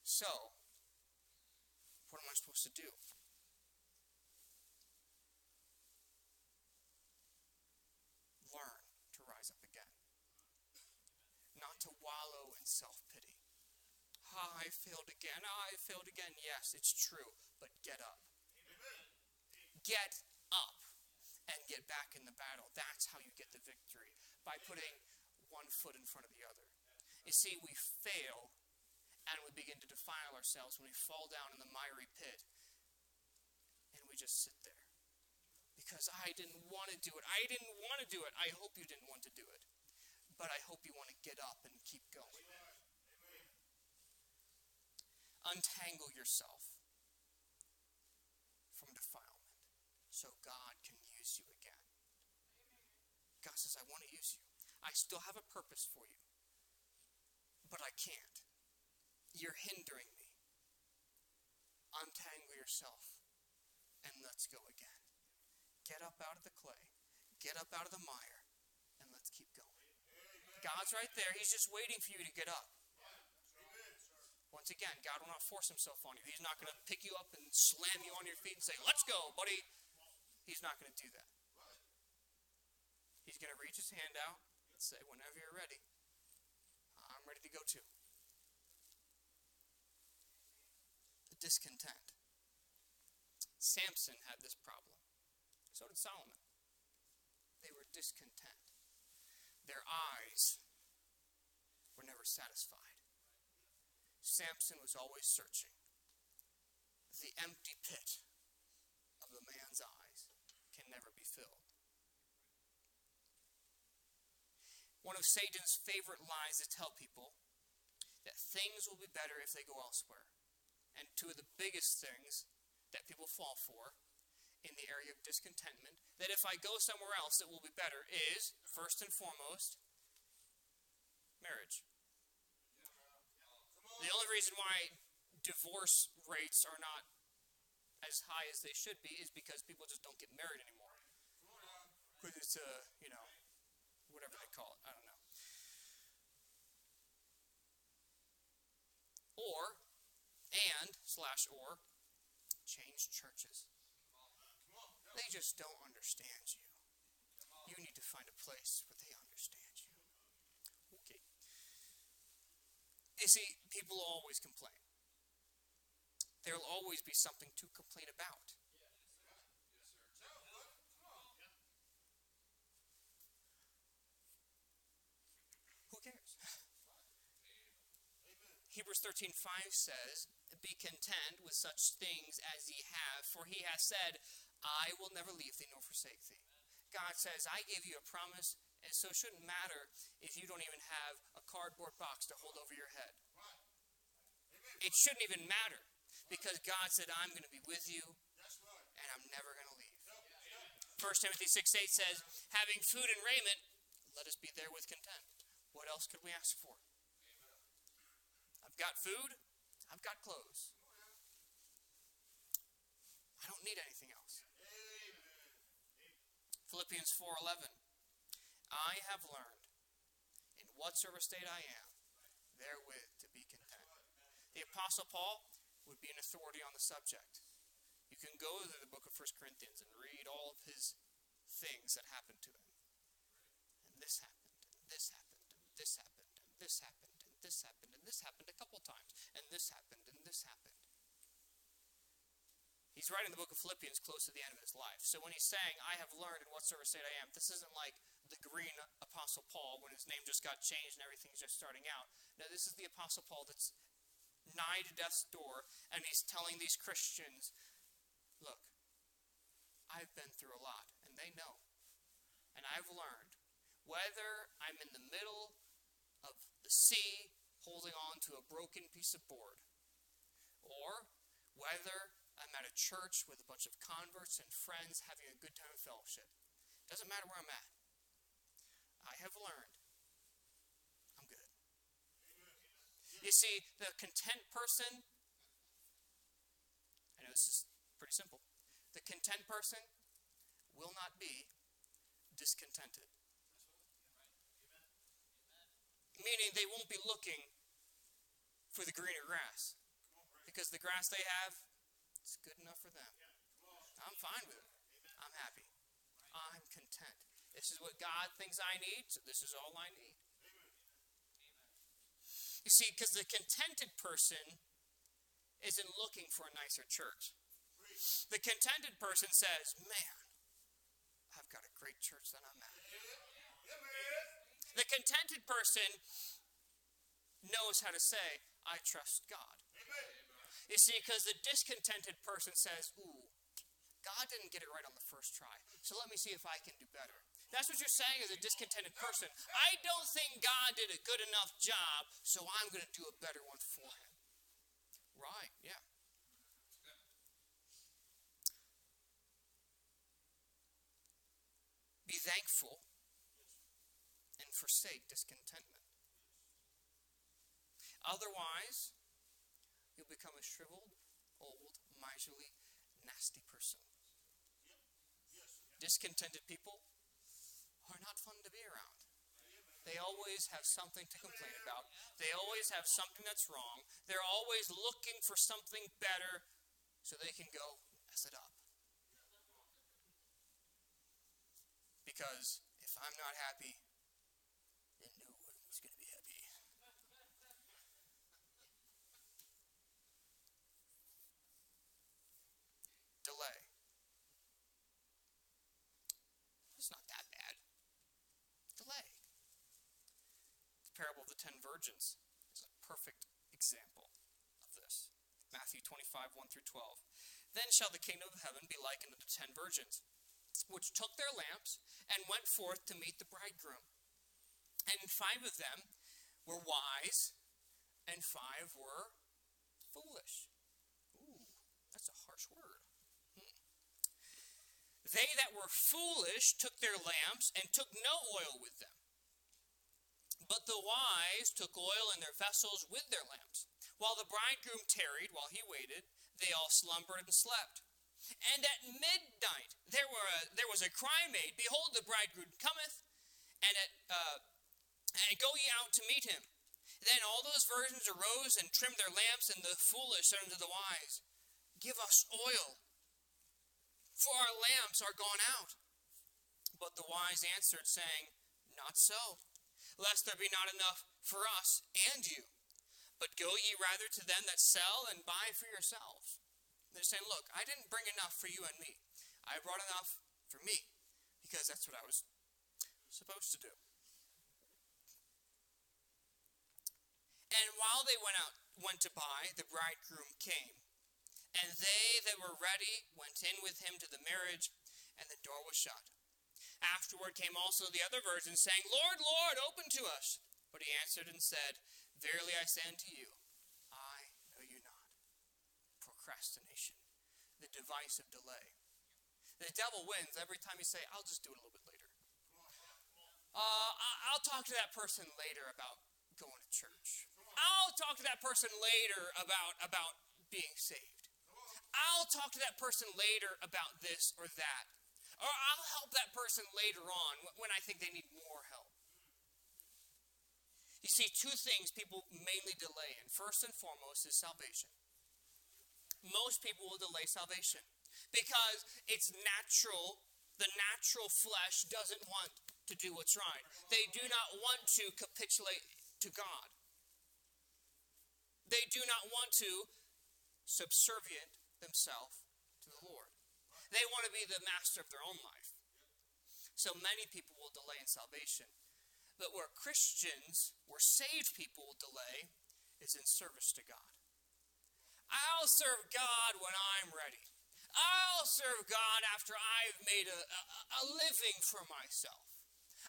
So, what am I supposed to do? Learn to rise up again. Not to wallow in self pity. Ah, I failed again. Ah, I failed again. Yes, it's true, but get up get up and get back in the battle. That's how you get the victory, by putting one foot in front of the other. You see, we fail and we begin to defile ourselves when we fall down in the miry pit and we just sit there. Because I didn't want to do it. I didn't want to do it. I hope you didn't want to do it. But I hope you want to get up and keep going. Untangle yourself from defilement so God can use you again. God says, I want to use you. I still have a purpose for you. But I can't. You're hindering me. Untangle yourself and let's go again. Get up out of the clay, get up out of the mire, and let's keep going. God's right there. He's just waiting for you to get up. Once again, God will not force himself on you. He's not going to pick you up and slam you on your feet and say, Let's go, buddy. He's not going to do that. He's going to reach his hand out and say, Whenever you're ready, I'm ready to go too. The discontent. Samson had this problem. So did Solomon. They were discontent. Their eyes were never satisfied. Samson was always searching. The empty pit of the man's eyes can never be filled. One of Satan's favorite lies to tell people that things will be better if they go elsewhere. And two of the biggest things that people fall for in the area of discontentment, that if I go somewhere else it will be better, is, first and foremost, marriage. The only reason why divorce rates are not as high as they should be is because people just don't get married anymore. Because it's a, you know, whatever they call it. I don't know. Or, and, slash, or, change churches. They just don't understand you. You need to find a place where they understand you. Okay. You see, people always complain. There'll always be something to complain about. Who cares? Hebrews 13 5 says, Be content with such things as ye have, for he has said, I will never leave thee nor forsake thee. God says, I gave you a promise, and so it shouldn't matter if you don't even have a cardboard box to hold over your head. It shouldn't even matter because God said, I'm going to be with you and I'm never going to leave. 1 Timothy 6 8 says, Having food and raiment, let us be there with content. What else could we ask for? I've got food, I've got clothes. I don't need anything else. Philippians 4:11 I have learned in whatsoever state I am therewith to be content. The apostle Paul would be an authority on the subject. You can go to the book of 1 Corinthians and read all of his things that happened to him. And this happened, and this happened, and this happened, and this happened, this happened, and this happened a couple times, and this happened, and this happened. He's writing the book of Philippians close to the end of his life. So when he's saying, I have learned in whatsoever state I am, this isn't like the green Apostle Paul when his name just got changed and everything's just starting out. No, this is the Apostle Paul that's nigh to death's door, and he's telling these Christians, look, I've been through a lot, and they know. And I've learned whether I'm in the middle of the sea holding on to a broken piece of board, or whether I'm at a church with a bunch of converts and friends having a good time of fellowship. Doesn't matter where I'm at. I have learned I'm good. You see, the content person, I know this is pretty simple. The content person will not be discontented. Meaning they won't be looking for the greener grass. Because the grass they have it's good enough for them. I'm fine with it. I'm happy. I'm content. This is what God thinks I need, so this is all I need. You see, because the contented person isn't looking for a nicer church. The contented person says, Man, I've got a great church that I'm at. The contented person knows how to say, I trust God. You see, because the discontented person says, Ooh, God didn't get it right on the first try, so let me see if I can do better. That's what you're saying as a discontented person. I don't think God did a good enough job, so I'm going to do a better one for him. Right, yeah. Be thankful and forsake discontentment. Otherwise, you'll become a shriveled, old, miserly, nasty person. Discontented people are not fun to be around. They always have something to complain about. They always have something that's wrong. They're always looking for something better so they can go mess it up. Because if I'm not happy, then no one's going to be happy. Delay. It's not that bad. Delay. The parable of the ten virgins is a perfect example of this. Matthew 25, 1 through 12. Then shall the kingdom of heaven be likened unto ten virgins, which took their lamps and went forth to meet the bridegroom. And five of them were wise, and five were foolish. Ooh, that's a harsh word. Hmm. They that were foolish took their lamps and took no oil with them. But the wise took oil in their vessels with their lamps. While the bridegroom tarried, while he waited, they all slumbered and slept. And at midnight there, were a, there was a cry made, Behold, the bridegroom cometh, and, at, uh, and go ye out to meet him. Then all those virgins arose and trimmed their lamps, and the foolish said unto the wise, Give us oil, for our lamps are gone out. But the wise answered, saying, Not so lest there be not enough for us and you. But go ye rather to them that sell and buy for yourselves. They're saying, Look, I didn't bring enough for you and me. I brought enough for me because that's what I was supposed to do. And while they went out, went to buy, the bridegroom came. And they that were ready went in with him to the marriage, and the door was shut. Afterward came also the other virgins, saying, Lord, Lord, open to us. But he answered and said, Verily I say unto you, I know you not. Procrastination, the device of delay. The devil wins every time you say, I'll just do it a little bit later. Uh, I'll talk to that person later about going to church. I'll talk to that person later about, about being saved. I'll talk to that person later about this or that. Or I'll help that person later on when I think they need more help. You see, two things people mainly delay in. First and foremost is salvation. Most people will delay salvation because it's natural. The natural flesh doesn't want to do what's right, they do not want to capitulate to God. They do not want to subservient themselves they want to be the master of their own life. So many people will delay in salvation. But where Christians, where saved people will delay, is in service to God. I'll serve God when I'm ready. I'll serve God after I've made a, a, a living for myself.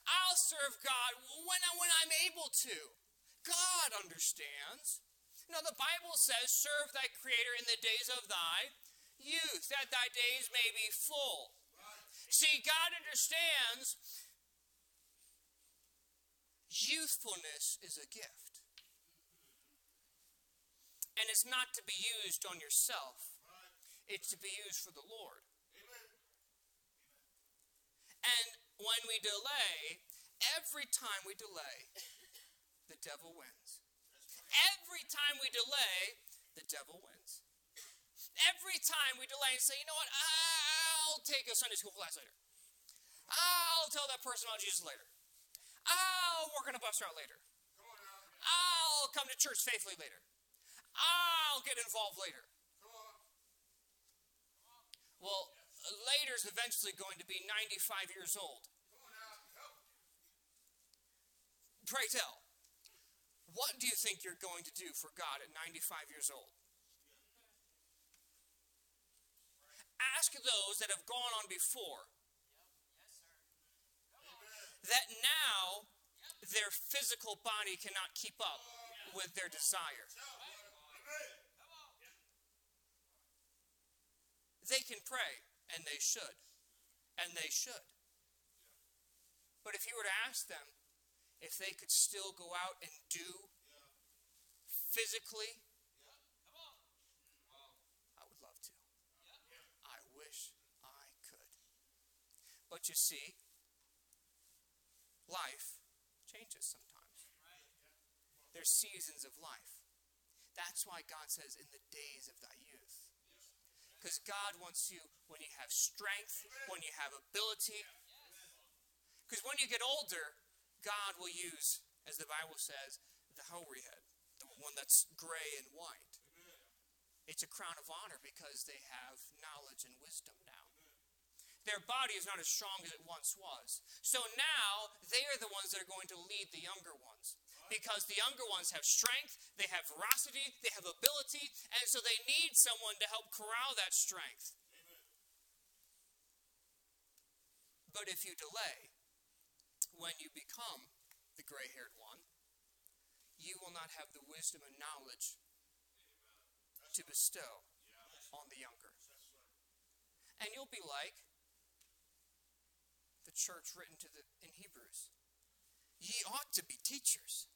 I'll serve God when, I, when I'm able to. God understands. Know, the Bible says, serve thy Creator in the days of thy youth, that thy days may be full. See, God understands youthfulness is a gift. And it's not to be used on yourself, it's to be used for the Lord. And when we delay, every time we delay, the devil wins. Every time we delay, the devil wins. Every time we delay and say, you know what, I'll take a Sunday school class later. I'll tell that person about Jesus later. I'll work on a bus route later. I'll come to church faithfully later. I'll get involved later. Well, later is eventually going to be 95 years old. Pray tell, what do you think you're going to do for God at 95 years old? Ask those that have gone on before. That now their physical body cannot keep up with their desire. They can pray, and they should. And they should. But if you were to ask them, if they could still go out and do physically, I would love to. I wish I could. But you see, life changes sometimes. There's seasons of life. That's why God says, in the days of thy youth. Because God wants you when you have strength, when you have ability. Because when you get older, God will use, as the Bible says, the hoary head, the one that's gray and white. It's a crown of honor because they have knowledge and wisdom. Their body is not as strong as it once was. So now they are the ones that are going to lead the younger ones because the younger ones have strength, they have veracity, they have ability, and so they need someone to help corral that strength. But if you delay, when you become the gray haired one, you will not have the wisdom and knowledge to bestow on the younger. And you'll be like church written to the in Hebrews. Ye ought to be teachers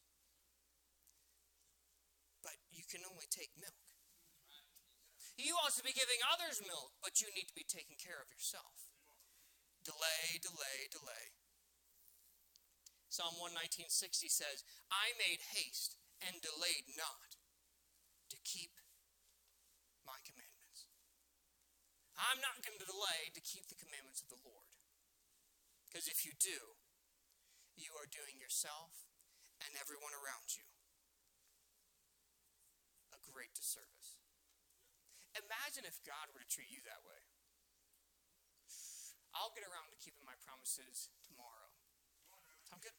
But you can only take milk. You ought to be giving others milk, but you need to be taking care of yourself. Delay, delay, delay. Psalm 119.60 says, I made haste and delayed not to keep my commandments. I'm not going to delay to keep the commandments of the Lord. Because if you do, you are doing yourself and everyone around you a great disservice. Imagine if God were to treat you that way. I'll get around to keeping my promises tomorrow. Sound good?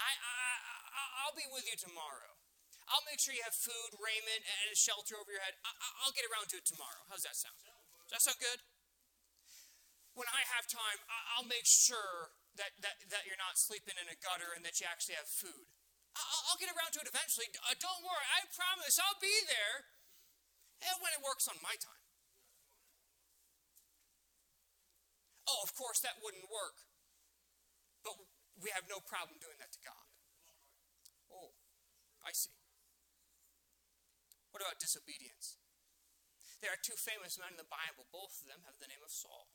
I, I, I'll be with you tomorrow. I'll make sure you have food, raiment, and a shelter over your head. I, I'll get around to it tomorrow. How's that sound? Does that sound good? When I have time, I'll make sure that, that, that you're not sleeping in a gutter and that you actually have food. I'll, I'll get around to it eventually. Uh, don't worry. I promise I'll be there. And when it works on my time. Oh, of course, that wouldn't work. But we have no problem doing that to God. Oh, I see. What about disobedience? There are two famous men in the Bible. Both of them have the name of Saul.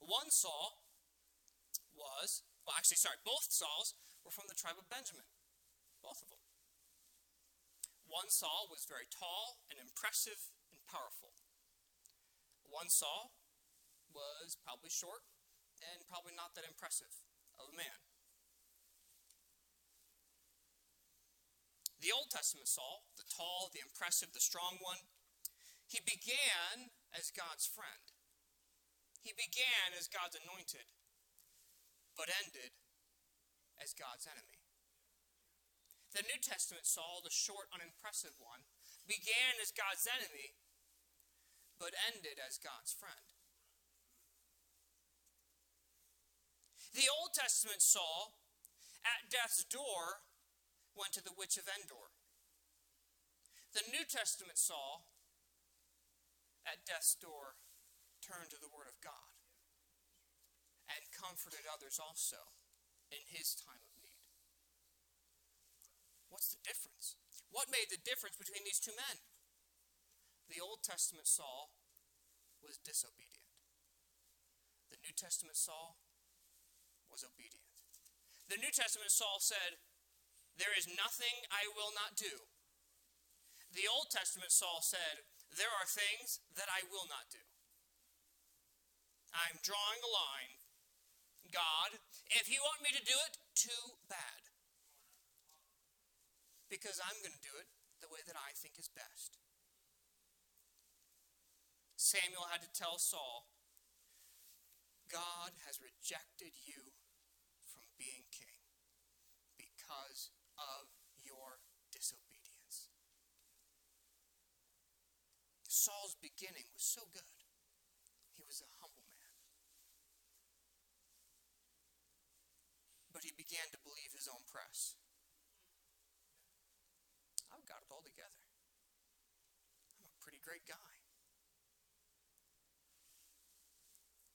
One Saul was, well, actually, sorry, both Sauls were from the tribe of Benjamin. Both of them. One Saul was very tall and impressive and powerful. One Saul was probably short and probably not that impressive of a man. The Old Testament Saul, the tall, the impressive, the strong one, he began as God's friend. He began as God's anointed, but ended as God's enemy. The New Testament Saul, the short, unimpressive one, began as God's enemy, but ended as God's friend. The Old Testament Saul, at death's door, went to the witch of Endor. The New Testament Saul, at death's door, turned to the Word comforted others also in his time of need. What's the difference? What made the difference between these two men? The Old Testament Saul was disobedient. The New Testament Saul was obedient. The New Testament Saul said, There is nothing I will not do. The Old Testament Saul said, There are things that I will not do. I'm drawing a line God, if you want me to do it, too bad. Because I'm going to do it the way that I think is best. Samuel had to tell Saul, God has rejected you from being king because of your disobedience. Saul's beginning was so good. began to believe his own press. I've got it all together. I'm a pretty great guy.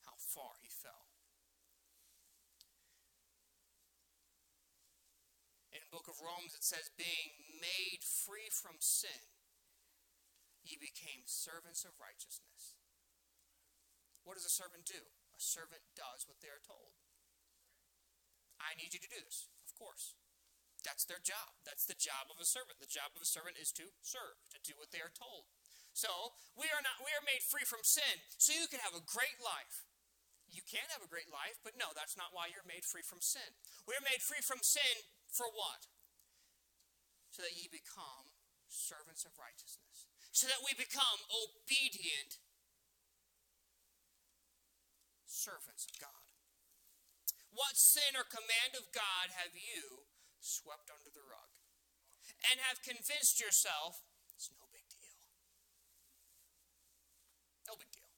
How far he fell. In the book of Romans, it says, Being made free from sin, ye became servants of righteousness. What does a servant do? A servant does what they are told. I need you to do this, of course. That's their job. That's the job of a servant. The job of a servant is to serve, to do what they are told. So we are not we are made free from sin, so you can have a great life. You can have a great life, but no, that's not why you're made free from sin. We're made free from sin for what? So that ye become servants of righteousness. So that we become obedient servants of God. What sin or command of God have you swept under the rug? And have convinced yourself it's no big deal. No big deal.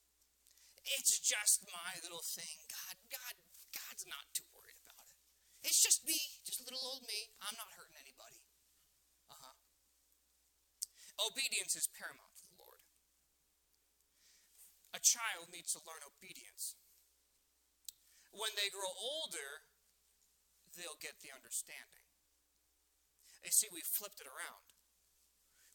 It's just my little thing. God, God, God's not too worried about it. It's just me, just little old me. I'm not hurting anybody. Uh huh. Obedience is paramount to the Lord. A child needs to learn obedience. When they grow older, they'll get the understanding. You see, we flipped it around.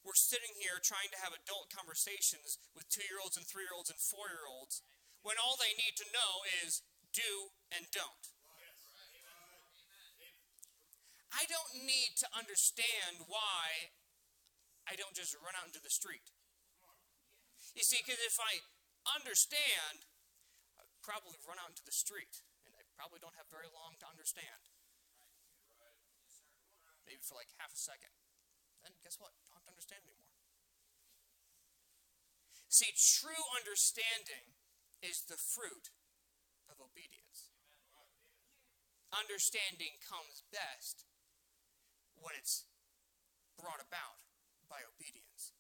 We're sitting here trying to have adult conversations with two year olds and three year olds and four year olds when all they need to know is do and don't. I don't need to understand why I don't just run out into the street. You see, because if I understand, I'd probably run out into the street probably don't have very long to understand. Maybe for like half a second. Then guess what? Don't have to understand anymore. See, true understanding is the fruit of obedience. Understanding comes best when it's brought about by obedience.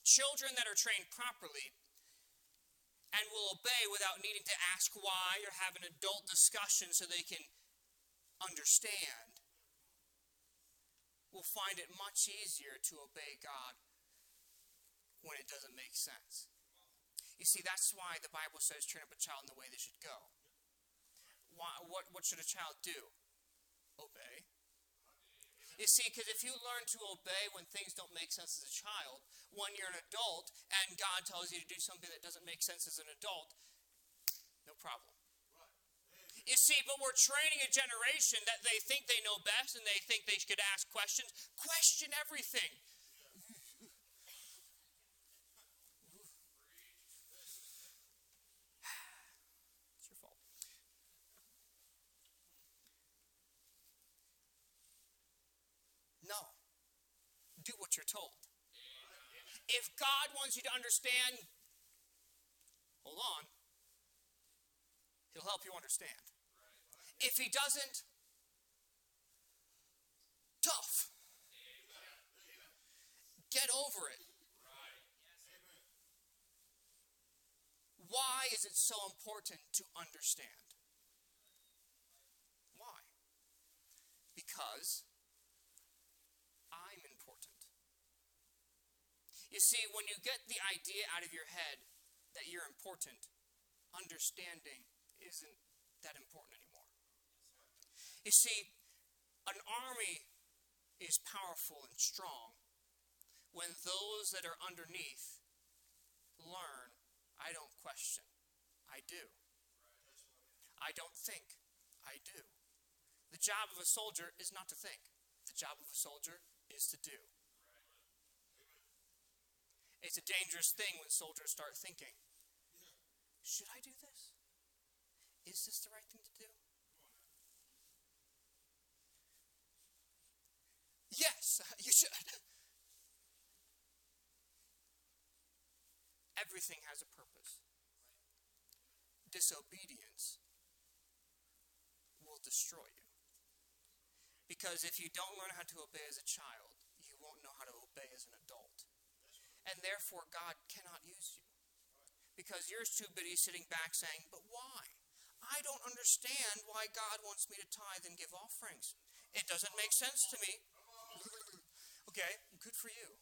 Children that are trained properly and will obey without needing to ask why or have an adult discussion so they can understand, will find it much easier to obey God when it doesn't make sense. You see, that's why the Bible says train up a child in the way they should go. Why, what, what should a child do? Obey. You see, because if you learn to obey when things don't make sense as a child, when you're an adult and God tells you to do something that doesn't make sense as an adult, no problem. You see, but we're training a generation that they think they know best and they think they should ask questions. Question everything. You're told. If God wants you to understand, hold on, He'll help you understand. If He doesn't, tough. Get over it. Why is it so important to understand? Why? Because You see, when you get the idea out of your head that you're important, understanding isn't that important anymore. You see, an army is powerful and strong when those that are underneath learn I don't question, I do. I don't think, I do. The job of a soldier is not to think, the job of a soldier is to do. It's a dangerous thing when soldiers start thinking, should I do this? Is this the right thing to do? Yes, uh, you should. Everything has a purpose. Disobedience will destroy you. Because if you don't learn how to obey as a child, you won't know how to obey as an adult and therefore God cannot use you. Because you're too busy sitting back saying, But why? I don't understand why God wants me to tithe and give offerings. It doesn't make sense to me. okay, good for you.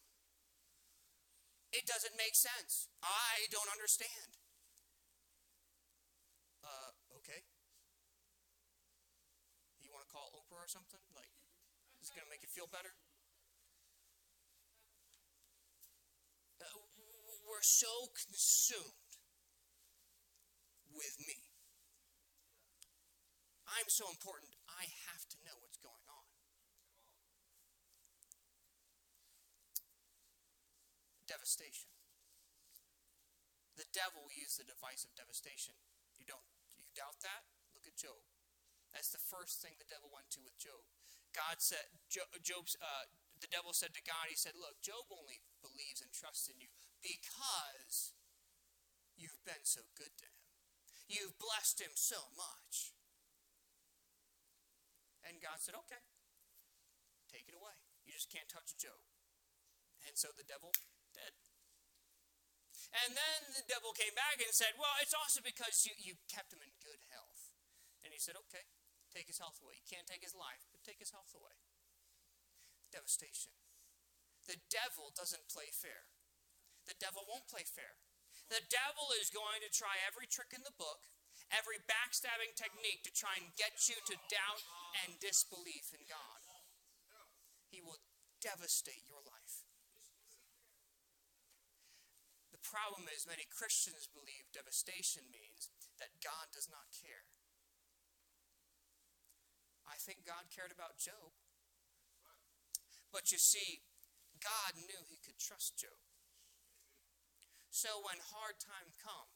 It doesn't make sense. I don't understand. Uh, okay. You want to call Oprah or something? Like, Is it going to make you feel better? Uh, we're so consumed with me. I'm so important, I have to know what's going on. Devastation. The devil used the device of devastation. You don't you doubt that? Look at Job. That's the first thing the devil went to with Job. God said, Job's, uh, the devil said to God, he said, Look, Job only believes and trusts in you because you've been so good to him. You've blessed him so much. And God said, Okay, take it away. You just can't touch Job. And so the devil did. And then the devil came back and said, Well, it's also because you, you kept him in good health. And he said, Okay, take his health away. You can't take his life, but take his health away. Devastation. The devil doesn't play fair. The devil won't play fair. The devil is going to try every trick in the book, every backstabbing technique to try and get you to doubt and disbelief in God. He will devastate your life. The problem is, many Christians believe devastation means that God does not care. I think God cared about Job. But you see, God knew he could trust Job. So when hard times come,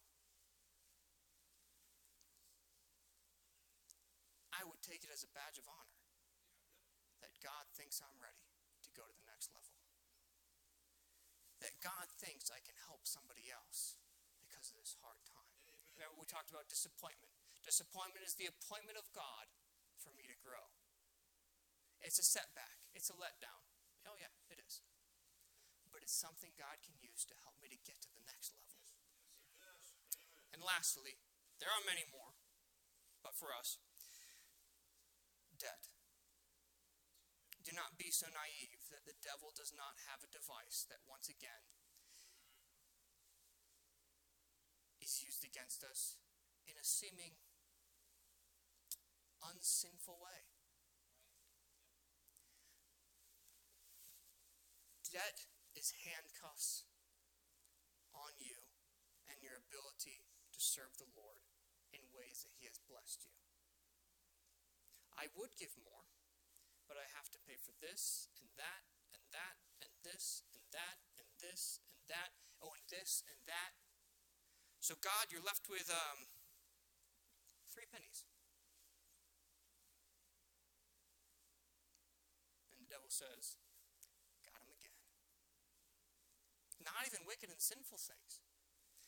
I would take it as a badge of honor that God thinks I'm ready to go to the next level. That God thinks I can help somebody else because of this hard time. Remember, we talked about disappointment. Disappointment is the appointment of God for me to grow. It's a setback, it's a letdown. Oh, yeah, it is. But it's something God can use to help me to get to. And lastly, there are many more, but for us, debt. Do not be so naive that the devil does not have a device that once again is used against us in a seeming unsinful way. Debt is handcuffs on you and your ability to serve the Lord in ways that He has blessed you. I would give more, but I have to pay for this and that and that and this and that and this and that. Oh, and this and that. So, God, you're left with um, three pennies. And the devil says, Got him again. Not even wicked and sinful things.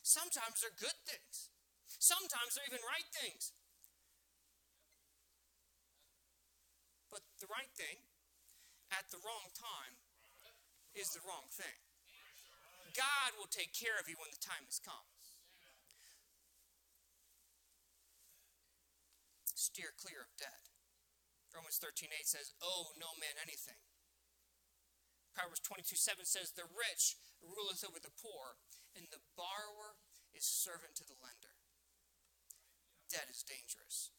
Sometimes they're good things. Sometimes they're even right things. But the right thing at the wrong time is the wrong thing. God will take care of you when the time has come. Steer clear of debt. Romans 13 8 says, Owe no man anything. Proverbs 22 7 says, The rich ruleth over the poor, and the borrower is servant to the lender. Debt is dangerous.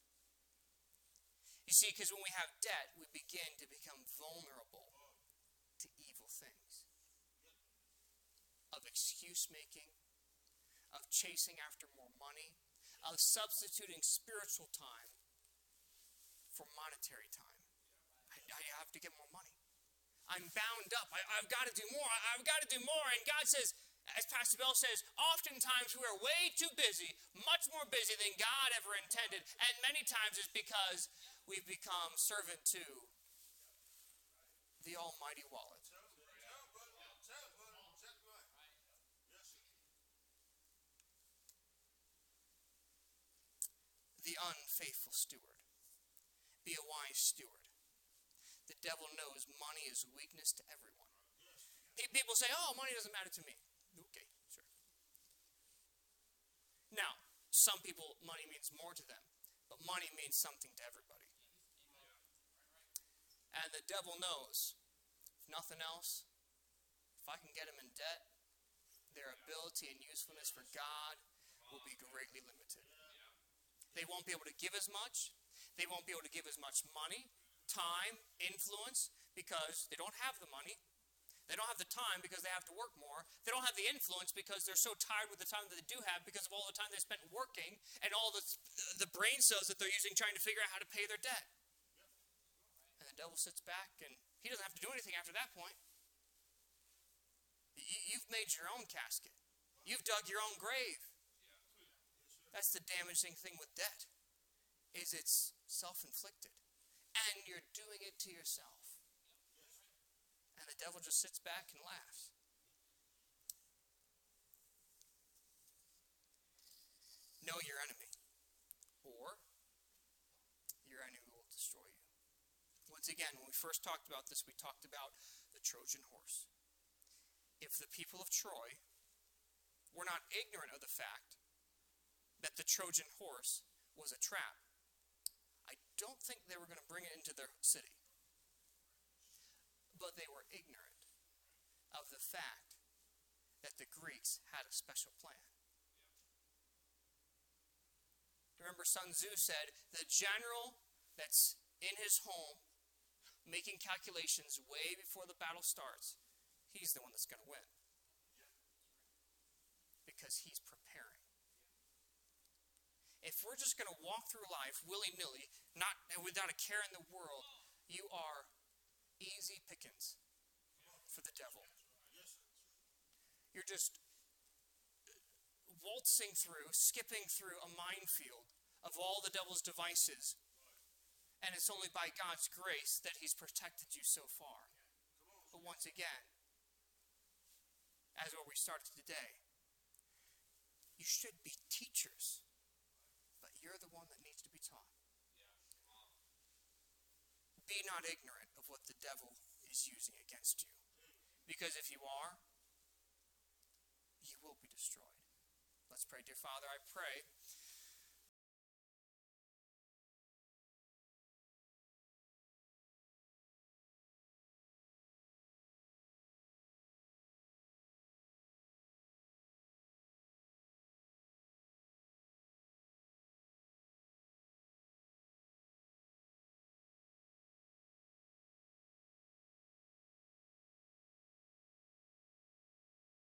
You see, because when we have debt, we begin to become vulnerable to evil things of excuse making, of chasing after more money, of substituting spiritual time for monetary time. I, I have to get more money. I'm bound up. I, have got to do more. I, I've got to do more. And God says, as Pastor Bell says, oftentimes we are way too busy, much more busy than God ever intended. And many times it's because we've become servant to the almighty wallet. The unfaithful steward. Be a wise steward. The devil knows money is a weakness to everyone. People say, oh, money doesn't matter to me. Okay, sure. Now, some people, money means more to them, but money means something to everybody. And the devil knows, if nothing else, if I can get them in debt, their ability and usefulness for God will be greatly limited. They won't be able to give as much, they won't be able to give as much money. time, influence, because they don't have the money. They don't have the time because they have to work more. They don't have the influence because they're so tired with the time that they do have because of all the time they spent working and all the, the brain cells that they're using trying to figure out how to pay their debt. And the devil sits back and he doesn't have to do anything after that point. You've made your own casket. You've dug your own grave. That's the damaging thing with debt is it's self-inflicted. And you're doing it to yourself the devil just sits back and laughs. Know your enemy, or your enemy will destroy you. Once again, when we first talked about this, we talked about the Trojan horse. If the people of Troy were not ignorant of the fact that the Trojan horse was a trap, I don't think they were going to bring it into their city but they were ignorant of the fact that the Greeks had a special plan. Remember, Sun Tzu said the general that's in his home making calculations way before the battle starts, he's the one that's going to win. Because he's preparing. If we're just going to walk through life willy nilly, not without a care in the world, you are easy pickings for the devil. You're just waltzing through, skipping through a minefield of all the devil's devices. And it's only by God's grace that he's protected you so far. But once again, as where we started today, you should be teachers, but you're the one that needs to be taught. Be not ignorant what the devil is using against you. Because if you are, you will be destroyed. Let's pray. Dear Father, I pray